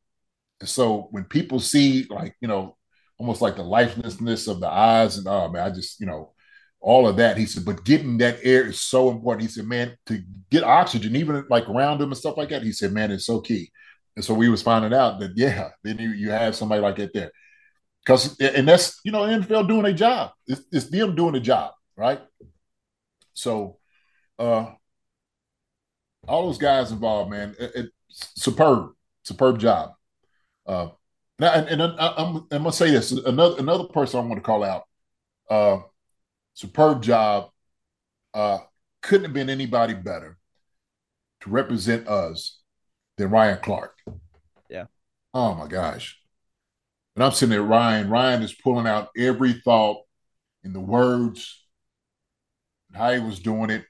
So when people see like, you know, almost like the lifelessness of the eyes and oh man, I just, you know, all of that. He said, but getting that air is so important. He said, man, to get oxygen, even like around him and stuff like that, he said, man, it's so key. And so we was finding out that yeah, then you, you have somebody like that there. Because and that's you know, NFL doing a job. It's, it's them doing a job, right? So uh all those guys involved, man, it, it, superb, superb job. Uh, now, and, and I, am gonna say this another another person I want to call out. Uh, superb job. Uh, couldn't have been anybody better to represent us than Ryan Clark. Yeah. Oh my gosh. And I'm sitting there, Ryan. Ryan is pulling out every thought in the words, how he was doing it.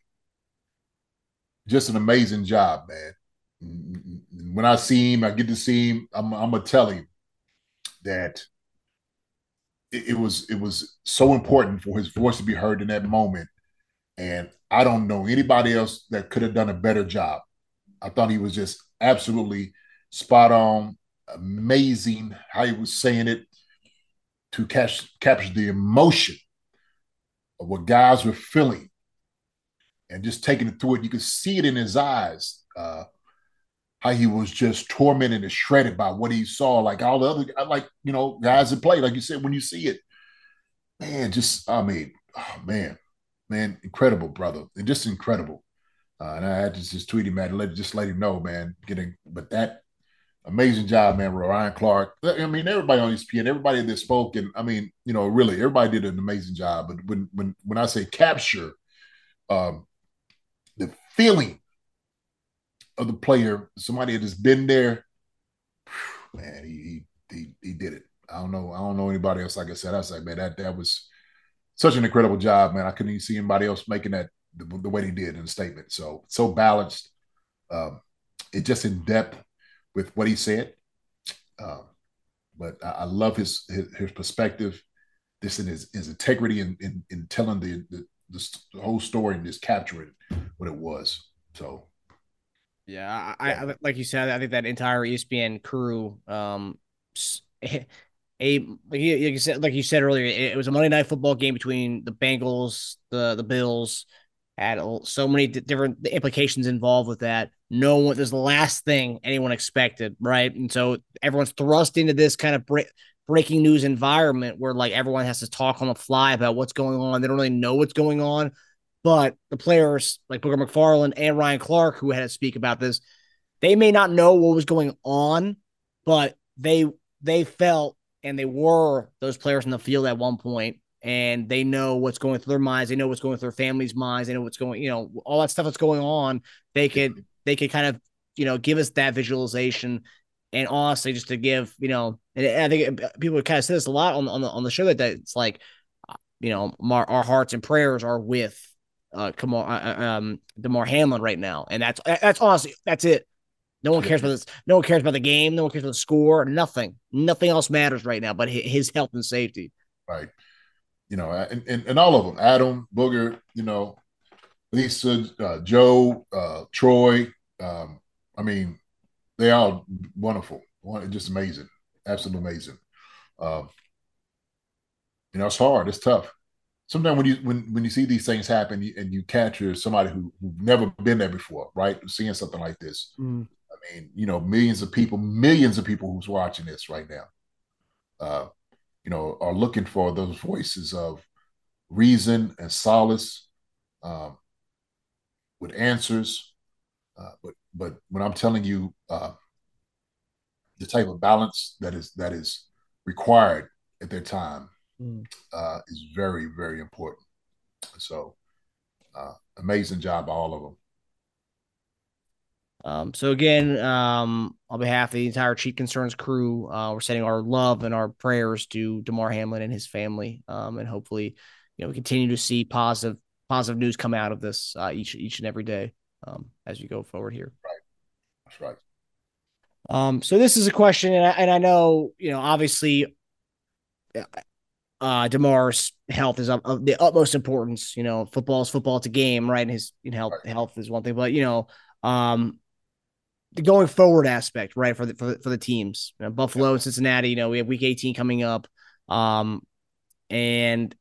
Just an amazing job, man. When I see him, I get to see him. I'm, I'm gonna tell him that it, it was it was so important for his voice to be heard in that moment. And I don't know anybody else that could have done a better job. I thought he was just absolutely spot on, amazing how he was saying it to catch, capture the emotion of what guys were feeling and just taking it through it. You could see it in his eyes, uh, how he was just tormented and shredded by what he saw. Like all the other, like, you know, guys that play, like you said, when you see it, man, just, I mean, oh, man, man, incredible, brother. And just incredible. Uh, and I had to just tweet him, man, let just let him know, man. Getting, but that amazing job, man, Ryan Clark. I mean, everybody on ESPN, everybody that spoke, and I mean, you know, really, everybody did an amazing job. But when when when I say capture, um, the feeling of the player, somebody that has been there, man, he he he, did it. I don't know, I don't know anybody else. Like I said, I was like, man, that that was such an incredible job, man. I couldn't even see anybody else making that the, the way he did in the statement. So so balanced. Um, it just in depth with what he said. Um, but I, I love his, his, his perspective, this and his, his integrity in, in, in telling the, the, the whole story and just capturing what it was. So, yeah, I, I like you said, I think that entire ESPN crew, um, (laughs) a like you said, like you said earlier, it, it was a Monday night football game between the Bengals, the the Bills, had so many different implications involved with that. No one, there's the last thing anyone expected, right? And so everyone's thrust into this kind of break, breaking news environment where like everyone has to talk on the fly about what's going on. They don't really know what's going on, but the players like Booger McFarland and Ryan Clark, who had to speak about this, they may not know what was going on, but they they felt and they were those players in the field at one point and they know what's going through their minds. They know what's going through their families' minds. They know what's going, you know, all that stuff that's going on. They could, they could kind of, you know, give us that visualization. And honestly, just to give, you know, and I think people kind of say this a lot on on the on the show that, that it's like, you know, our, our hearts and prayers are with, uh, on, uh, uh, um, Damar Hamlin right now, and that's that's honestly that's it. No one cares about this. No one cares about the game. No one cares about the score. Nothing. Nothing else matters right now but his health and safety. Right you know, and, and, and all of them, Adam, Booger, you know, Lisa, uh, Joe, uh, Troy. Um, I mean, they are wonderful, just amazing, absolutely amazing. Um, you know, it's hard, it's tough. Sometimes when you when when you see these things happen and you capture somebody who who've never been there before, right? Seeing something like this, mm. I mean, you know, millions of people, millions of people who's watching this right now. Uh, you know, are looking for those voices of reason and solace um, with answers. Uh, but but when I'm telling you uh, the type of balance that is that is required at their time mm. uh, is very very important. So uh, amazing job by all of them. Um, so again, um, on behalf of the entire Chief Concerns crew, uh, we're sending our love and our prayers to Damar Hamlin and his family, um, and hopefully, you know, we continue to see positive positive news come out of this uh, each each and every day um, as you go forward here. Right, that's right. Um, so this is a question, and I, and I know, you know, obviously, uh Damar's health is of, of the utmost importance. You know, football is football. It's a game, right? And his you know, health health is one thing, but you know, um, the going forward aspect, right, for the for the, for the teams, you know, Buffalo and Cincinnati. You know, we have Week 18 coming up, um, and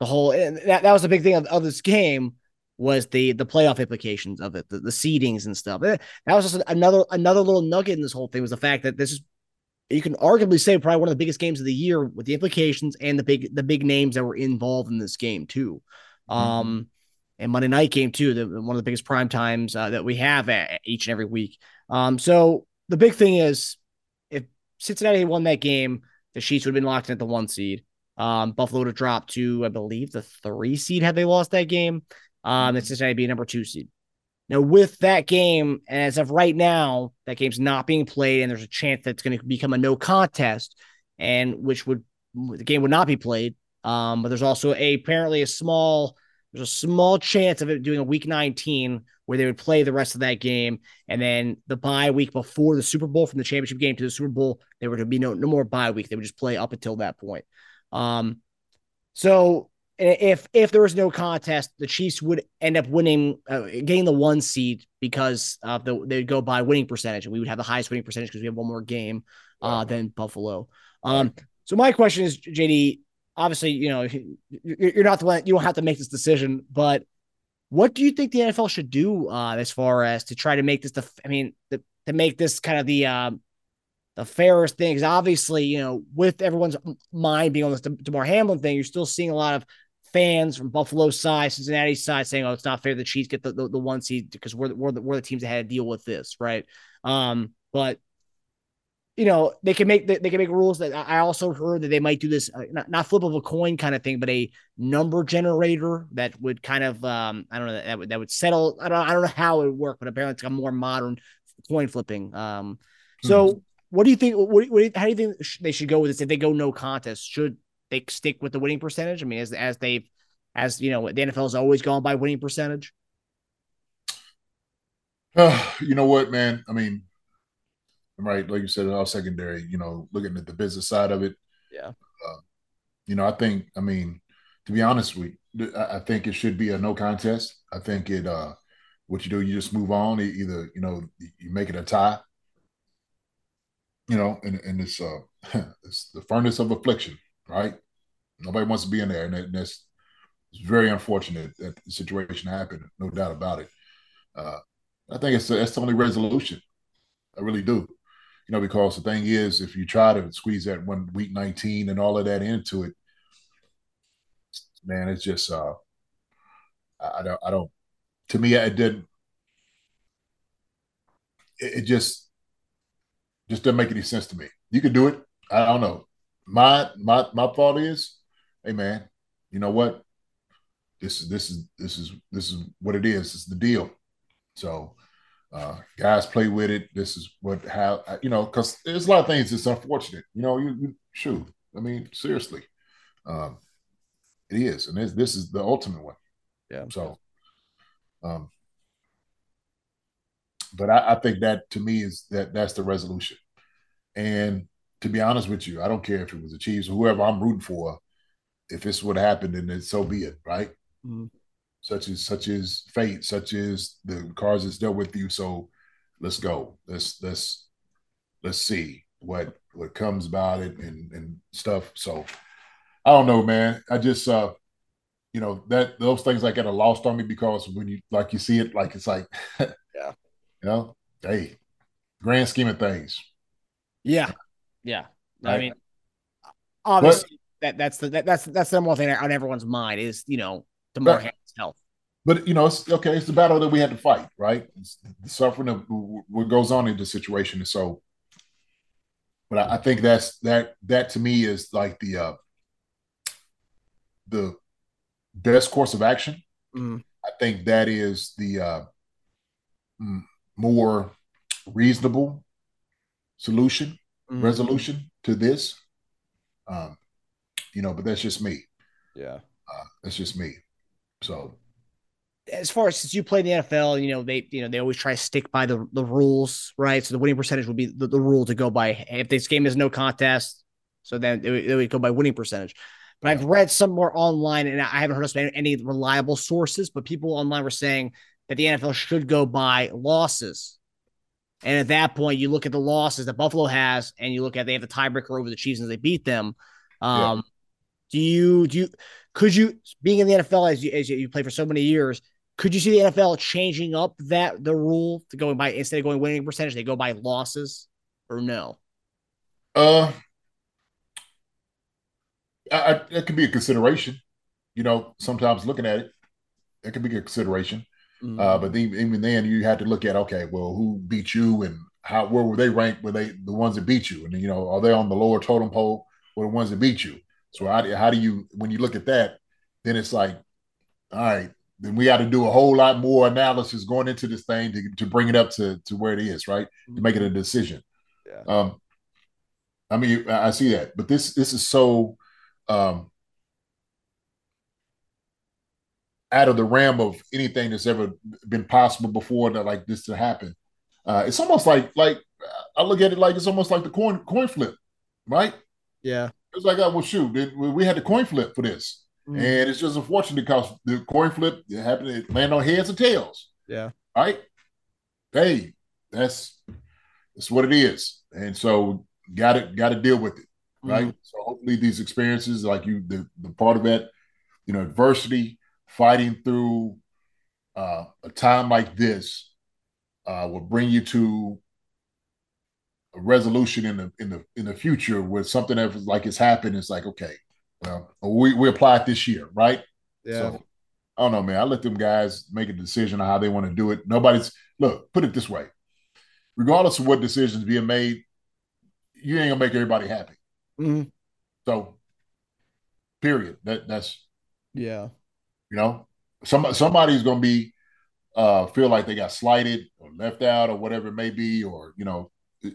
the whole and that that was the big thing of, of this game was the the playoff implications of it, the, the seedings and stuff. That was just another another little nugget in this whole thing was the fact that this is you can arguably say probably one of the biggest games of the year with the implications and the big the big names that were involved in this game too. Mm-hmm. Um, and Monday night game too, the, one of the biggest prime times uh, that we have at, each and every week. Um, so the big thing is if Cincinnati won that game, the Chiefs would have been locked in at the one seed. Um, Buffalo would have dropped to, I believe, the three seed had they lost that game. Um, and Cincinnati be number two seed. Now, with that game, as of right now, that game's not being played, and there's a chance that it's going to become a no contest, and which would the game would not be played. Um, but there's also a apparently a small there's a small chance of it doing a week 19 where they would play the rest of that game, and then the bye week before the Super Bowl from the championship game to the Super Bowl, there would be no no more bye week. They would just play up until that point. Um, so if if there was no contest, the Chiefs would end up winning, uh, getting the one seed because uh, the, they'd go by winning percentage, and we would have the highest winning percentage because we have one more game uh, than Buffalo. Um, so my question is, JD, obviously, you know, you're not the one, you don't have to make this decision, but what do you think the NFL should do uh, as far as to try to make this the, I mean, the, to make this kind of the, um, the fairest thing? Because obviously, you know, with everyone's mind being on this Damar Hamlin thing, you're still seeing a lot of fans from Buffalo side, Cincinnati side saying, "Oh, it's not fair the Chiefs get the, the, the one seed because we're we're the, we're the teams that had to deal with this, right?" Um, but you know they can make they can make rules that I also heard that they might do this uh, not, not flip of a coin kind of thing, but a number generator that would kind of um I don't know that would that would settle I don't I don't know how it would work, but apparently it's a more modern coin flipping. Um, so. Hmm. What do you think? What, what, how do you think they should go with this? If they go no contest, should they stick with the winning percentage? I mean, as as they've as you know, the NFL has always gone by winning percentage. Uh, you know what, man? I mean, I'm right, like you said, all secondary. You know, looking at the business side of it. Yeah. Uh, you know, I think. I mean, to be honest with you, I think it should be a no contest. I think it. uh What you do, you just move on. Either you know, you make it a tie. You know, and and it's uh, (laughs) it's the furnace of affliction right? Nobody wants to be in there, and that's it's very unfortunate that the situation happened. No doubt about it. Uh, I think it's that's the only resolution. I really do. You know, because the thing is, if you try to squeeze that one week 19 and all of that into it, man, it's just uh I, don't I don't to me it didn't it, it just just doesn't make any sense to me. You can do it. I don't know my my my thought is, hey man, you know what? This is this is this is this is what it is. It's the deal. So uh guys play with it. This is what how you know, because there's a lot of things that's unfortunate. You know, you, you shoot. I mean, seriously. Um it is, and this this is the ultimate one. Yeah. So um but I, I think that to me is that that's the resolution. And to be honest with you, I don't care if it was the Chiefs or whoever I'm rooting for. If this what happened, then so be it, right? Mm-hmm. Such as such as fate, such as the cards that's dealt with you. So let's go. Let's let's let's see what what comes about it and and stuff. So I don't know, man. I just uh you know that those things like get a lost on me because when you like you see it like it's like (laughs) yeah you know hey grand scheme of things yeah yeah, right. I mean, obviously but, that that's the that, that's that's the number one thing on everyone's mind is you know Damar Hamlin's health. But you know, it's okay. It's the battle that we had to fight, right? It's the suffering of what goes on in the situation, and so. But I, I think that's that. That to me is like the uh the best course of action. Mm. I think that is the uh more reasonable solution mm-hmm. resolution to this. Um, you know, but that's just me. Yeah, uh, that's just me. So, as far as since you play in the NFL, you know they you know they always try to stick by the the rules, right? So the winning percentage would be the, the rule to go by. If this game is no contest, So then it, would- it would go by winning percentage. But I've read some more online, and I haven't heard of any, any reliable sources, but people online were saying that the NFL should go by losses. And at that point, you look at the losses that Buffalo has, and you look at they have the tiebreaker over the Chiefs and they beat them. Um, Do you do you could you being in the NFL as you as you, play for so many years? Could you see the NFL changing up that the rule to going by instead of going winning percentage, they go by losses, or no? Uh, I, I, that could be a consideration. You know, sometimes looking at it, it could be a consideration. Mm-hmm. Uh, but then, even then, you had to look at okay, well, who beat you and how where were they ranked? Were they the ones that beat you? And you know, are they on the lower totem pole? Or the ones that beat you? So how do, how do you when you look at that? Then it's like, all right, then we got to do a whole lot more analysis going into this thing to, to bring it up to to where it is, right? To make it a decision. Yeah. Um, I mean, I I see that, but this this is so um out of the realm of anything that's ever been possible before that like this to happen. Uh, it's almost like like I look at it like it's almost like the coin coin flip, right? Yeah. It's like, oh, well, shoot, it- we we had the coin flip for this, Mm. and it's just unfortunate because the coin flip it happened it land on heads or tails, Yeah. right? Hey, that's that's what it is, and so got to got to deal with it, right? Mm-hmm. So hopefully these experiences, like you, the the part of that, you know, adversity, fighting through uh, a time like this, uh, will bring you to a resolution in the in the in the future where something that was like it's happened. It's like okay, well, we we apply it this year, right? So I don't know, man. I let them guys make a decision on how they want to do it. Nobody's look. Put it this way: regardless of what decisions being made, you ain't gonna make everybody happy. Mhm. So, period. That that's Yeah. you know, some somebody's gonna be uh feel like they got slighted or left out or whatever it may be, or you know,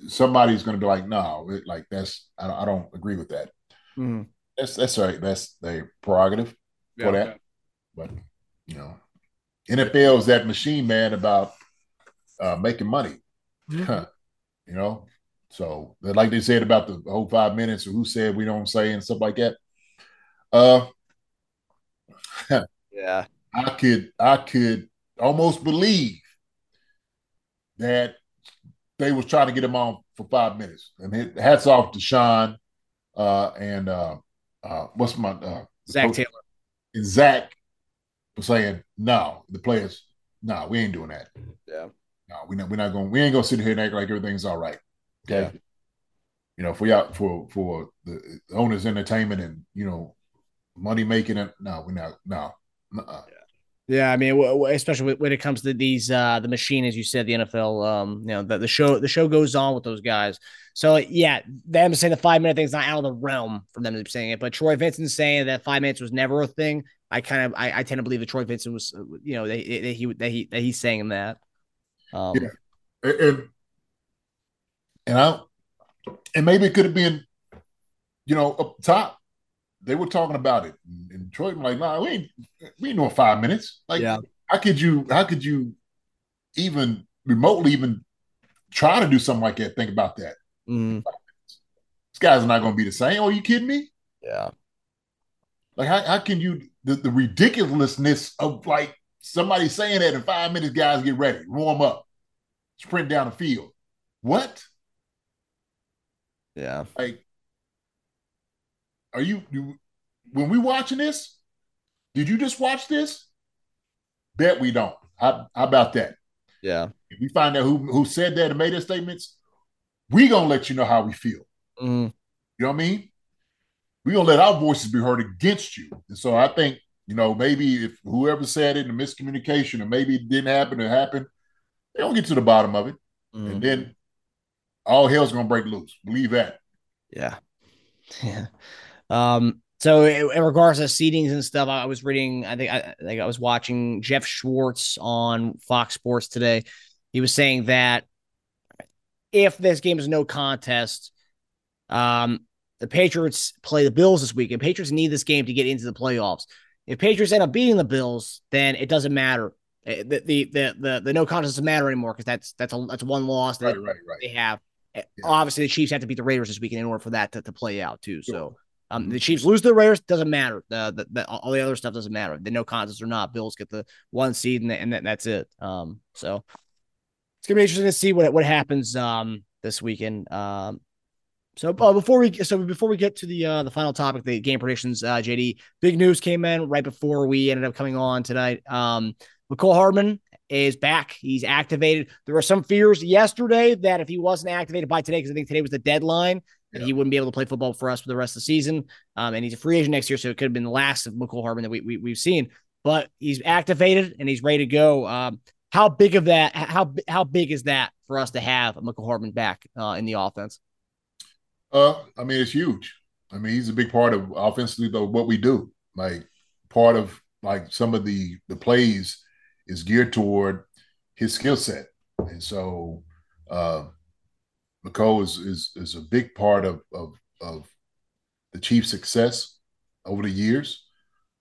somebody's gonna be like, no, it, like that's I, don't- I don't agree with that. Mhm. That's that's right. That's their prerogative for Yeah. that. But you know, NFL is that machine, man, about uh making money. Mhm. (laughs) you know, so like they said about the whole five minutes or who said we don't say and stuff like that. Uh (laughs) Yeah. I could I could almost believe that they was trying to get him on for five minutes. And it, hats off to Sean uh, and uh, uh, what's my uh, Zac coach- Taylor. and Zac was saying no. The players, no, we ain't doing that. Yeah. No, we not we're not going. We ain't gonna sit here and act like everything's all right. Okay. Yeah. You know, for y'all for for the owners' entertainment and you know money making it. No, we're not. No. Uh-uh. Yeah, I mean, especially when it comes to these, uh, the machine, as you said, the NFL, um, you know, the, the show, the show goes on with those guys. So yeah, them saying the five minute thing is not out of the realm for them to be saying it, but Troy Vincent saying that five minutes was never a thing. I kind of, I, I tend to believe that Troy Vincent was, uh, you know, that, that he, that he, that he's saying that. Um, Yeah. and, and I and maybe it could have been, you know, up top. They were talking about it, and Detroit was like, "Nah, we ain't we ain't doing five minutes. Like, Yeah. how could you? How could you even remotely even try to do something like that? Think about that. mhm, This guy's not going to be the same. Oh, are you kidding me? yeah, Like, how, how can you the, the ridiculousness of like somebody saying that in five minutes, guys get ready, warm up, sprint down the field. What? yeah, Like, are you, you when we watching this? Did you just watch this? Bet we don't. How, how about that? yeah, If we find out who who said that and made those statements, we gonna let you know how we feel. mhm, You know what I mean? We're gonna let our voices be heard against you. And so I think, you know, maybe if whoever said it in miscommunication or maybe it didn't happen or happened, they don't get to the bottom of it. mhm. And then all hell's gonna break loose. Believe that. Yeah. (laughs) Yeah. Um, so in, regards to seedings and stuff, I was reading, I think I like I was watching Jeff Schwartz on Fox Sports today. He was saying that if this game is no contest, um, the Patriots play the Bills this week, and Patriots need this game to get into the playoffs. If Patriots end up beating the Bills, then it doesn't matter. Eh, The the the the, the no contest doesn't matter anymore because that's that's a that's one loss that Right, right, right. they have. Obviously, the Chiefs have to beat the Raiders this weekend in order for that to, to play out too. So um, the Chiefs lose to the Raiders doesn't matter. The, the, the all the other stuff doesn't matter. The no contest or not, Bills get the one seed and, and that's it. Um, so it's gonna be interesting to see what what happens um this weekend. Um, so uh, before we so before we get to the uh, the final topic, the game predictions, uh, JD, big news came in right before we ended up coming on tonight. Um, Mecole Hardman is back. He's activated. There were some fears yesterday that if he wasn't activated by today, because I think today was the deadline, he wouldn't be able to play football for us for the rest of the season. Um, and he's a free agent next year, so it could have been the last of Mecole Hardman that we, we we've seen. But he's activated and he's ready to go. Um, how big of that? How how big is that for us to have Mecole Hardman back uh, in the offense? Uh, I mean, it's huge. I mean, he's a big part of offensively though what we do. Like part of like some of the the plays is geared toward his skill set, and so uh, Mecole is is is a big part of of of the Chiefs' success over the years.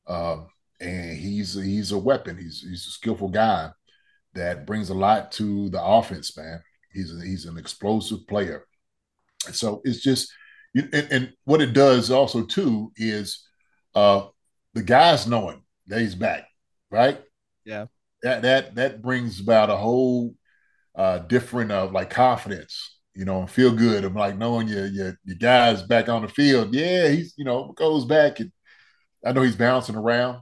Uh, and he's he's a weapon. He's he's a skillful guy that brings a lot to the offense, man. He's a, he's an explosive player. So it's just and, and what it does also too is uh the guys knowing that he's back, right? Yeah. That that that brings about a whole uh different of like confidence, you know, and feel good. I'm like knowing your your your guys back on the field. Yeah, he's you know goes back and I know he's bouncing around.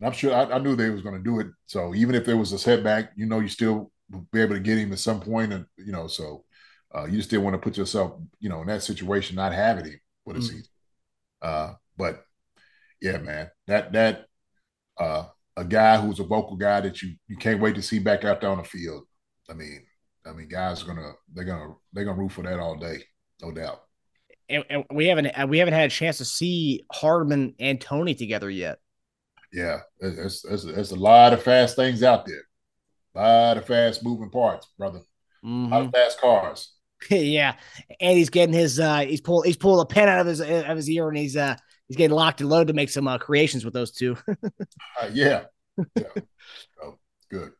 And I'm sure I, I knew they was going to do it. So even if there was a setback, you know, you still be able to get him at some point, and you know, so uh, you just didn't want to put yourself, you know, in that situation, not having him for the mm. season. Uh, but yeah, man, that that uh, a guy who's a vocal guy that you you can't wait to see back out there on the field. I mean, I mean, guys are gonna they're gonna they're gonna root for that all day, no doubt. And, and we haven't we haven't had a chance to see Hardman and Toney together yet. Yeah, there's, there's, there's a lot of fast things out there, a lot of fast moving parts, brother. Mm-hmm. A lot of mm-hmm. fast cars. (laughs) yeah, and he's getting his uh he's pull he's pulling a pen out of his of his ear and he's uh he's getting locked and loaded to make some uh, creations with those two. (laughs) uh, yeah, yeah. (laughs) Oh, good.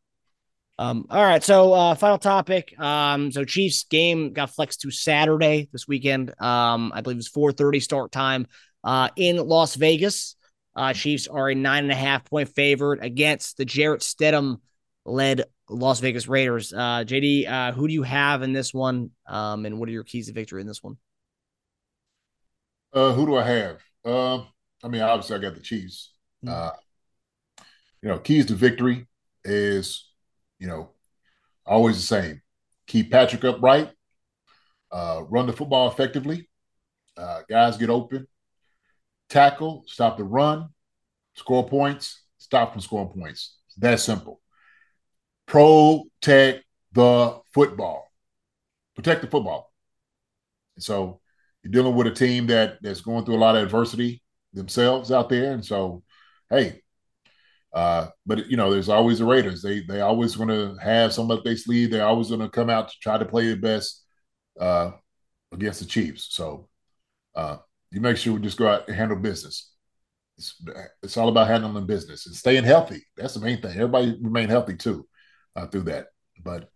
Um, all right, so uh, final topic. Um, so Chiefs game got flexed to Saturday this weekend. Um, I believe it's 4:30 start time uh, in Las Vegas. Uh, Chiefs are a nine and a half point favorite against the Jarrett Stidham led Las Vegas Raiders. Uh, JD, uh, who do you have in this one? Um, and what are your keys to victory in this one? Uh, who do I have? Uh, I mean, obviously, I got the Chiefs. Mm-hmm. Uh, you know, keys to victory is, you know, always the same. Keep Patrick upright, uh, run the football effectively. Uh, guys get open, tackle, stop the run, score points, stop from scoring points. That simple protect the football. Protect the football. And so you're dealing with a team that that's going through a lot of adversity themselves out there. And so, hey, uh, but you know, there's always the Raiders. They they always going to have some up their sleeve. They're always going to come out to try to play the best uh, against the Chiefs. So uh, you make sure we just go out and handle business. It's, it's all about handling business and staying healthy. That's the main thing. Everybody remain healthy too uh, through that. But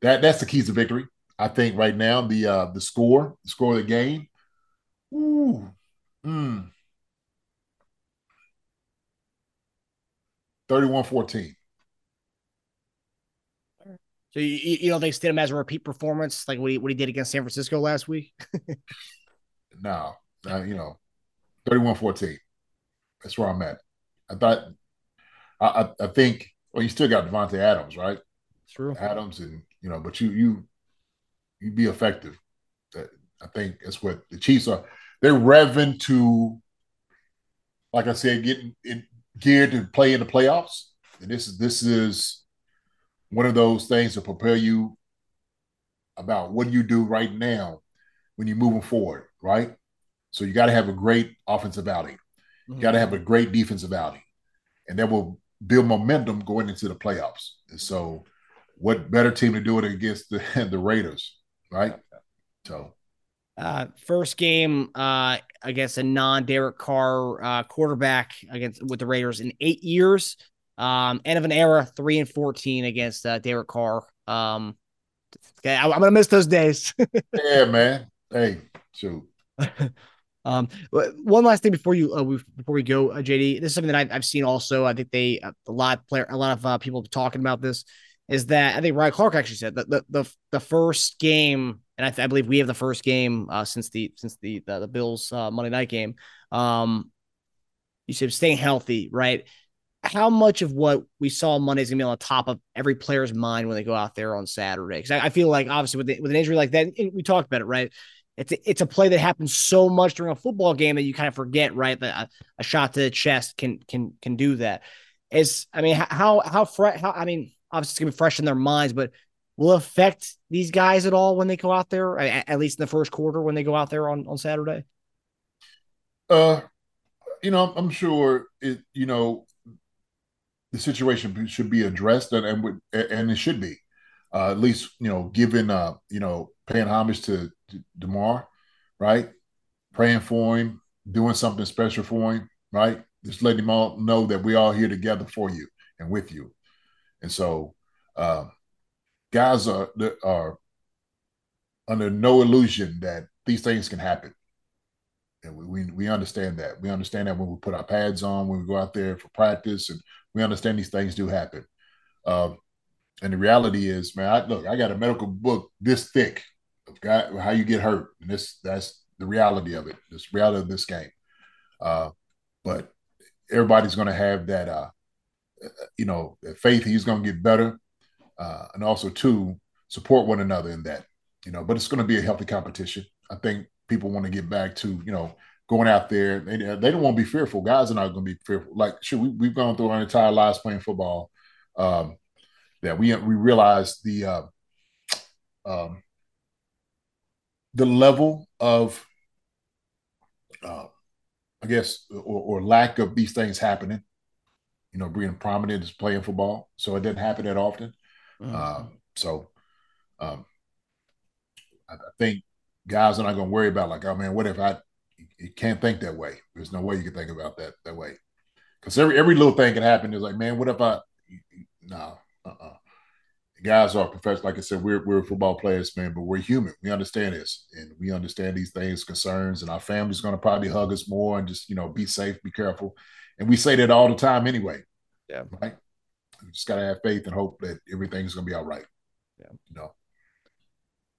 that that's the keys to victory. I think right now the uh, the score, the score of the game, ooh, mm, 31-14. So you, you don't think Stidham has a repeat performance like what he, what he did against San Francisco last week? (laughs) no, uh, you know, 31-14. That's where I'm at. I thought I, I, I think well, you still got Davante Adams, right? True. Adams, and you know, but you you you be effective. I think that's what the Chiefs are. They're revving to, like I said, getting in, geared to play in the playoffs. And this is this is one of those things to prepare you about what you do right now when you're moving forward, right? So you got to have a great offensive outing. You got to have a great defensive outing, and that will build momentum going into the playoffs. And so, what better team to do it against the, (laughs) the Raiders, right? So, uh, first game uh, against a non Derek Carr uh, quarterback against with the Raiders in eight years. Um, end of an era, three and fourteen against uh, Derek Carr. Um, Okay, I, am gonna miss those days. (laughs) yeah, man. Hey, shoot. (laughs) um, one last thing before you uh, we, before we go, uh, JD. This is something that I've, I've seen also. I think they uh, a lot of player, a lot of uh, people talking about this. Is that I think Ryan Clark actually said that the the the first game, and I, I believe we have the first game uh, since the since the the, the Bills uh, Monday night game. Um, you said staying healthy, right? how much of what we saw Monday is gonna be on the top of every player's mind when they go out there on Saturday? Because I, I, feel like obviously with the, with an injury like that, we talked about it, right? It's a, it's a play that happens so much during a football game that you kind of forget, right? That a, a shot to the chest can can can do that. Is I mean, how how fresh? How I mean, obviously it's gonna be fresh in their minds, but will affect these guys at all when they go out there? At, least in the first quarter when they go out there on on Saturday. Uh, you know, I'm sure it. You know, the situation should be addressed, and and, and it should be. Uh, at least you know, given uh, you know, paying homage to, to Damar, right? Praying for him, doing something special for him, right? Just letting him all know that we're all here together for you and with you. And so, uh, guys are are under no illusion that these things can happen. And we, we, we understand that. We understand that when we put our pads on, when we go out there for practice, and we understand these things do happen. Um, and the reality is, man, I, look, I got a medical book this thick of God, how you get hurt, and this that's the reality of it. This reality of this game. Uh, but everybody's going to have that, uh, you know, faith. He's going to get better, uh, and also to support one another in that. You know, but it's going to be a healthy competition. I think people want to get back to you know going out there. They, they don't want to be fearful. Guys are not going to be fearful. Like, sure, we, we've gone through our entire lives playing football. Um, that we we realize the uh, um, the level of, uh, I guess, or, or, lack of these things happening. You know, being prominent is playing football, so it doesn't happen that often. Mm-hmm. Um, so, um, I, I think guys are not going to worry about like, oh man, what if I? You can't think that way. There's no way you can think about that that way, because every every little thing can happen. Is like, man, what if I? No, uh-uh. Guys are professional. Like I said, we're we're football players, man, but we're human. We understand this, and we understand these things, concerns, and our family's going to probably hug us more and just you know be safe, be careful, and we say that all the time anyway. Yeah, right. We just gotta have faith and hope that everything's going to be all right. Yeah, you know.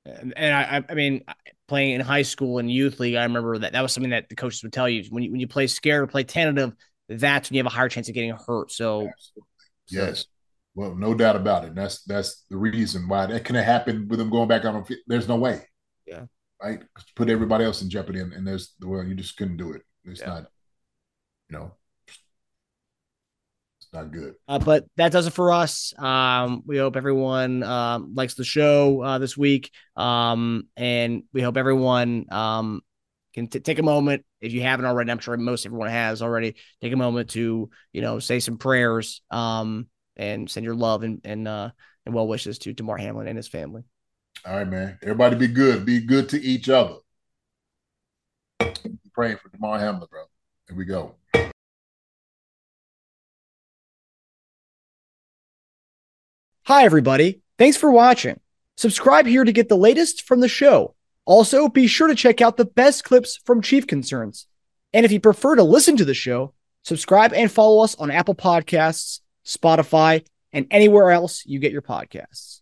And, and I, I mean, playing in high school and youth league, I remember that that was something that the coaches would tell you when you when you play scared or play tentative, that's when you have a higher chance of getting hurt. So, yes, well, no doubt about it. And That's that's the reason why that can't happen with them going back on. There's no way. Yeah. Right. Put everybody else in jeopardy, and, and there's well, you just couldn't do it. It's yeah. not, you know, not good. Uh, but that does it for us. Um, we hope everyone um, likes the show uh, this week, um, and we hope everyone um, can t- take a moment if you haven't already. I'm sure most everyone has already. Take a moment to you know say some prayers um, and send your love and and uh, and well wishes to Damar Hamlin and his family. All right, man. Everybody, be good. Be good to each other. Praying for Damar Hamlin, bro. Here we go. Hi, everybody. Thanks for watching. Subscribe here to get the latest from the show. Also, be sure to check out the best clips from Chief Concerns. And if you prefer to listen to the show, subscribe and follow us on Apple Podcasts, Spotify, and anywhere else you get your podcasts.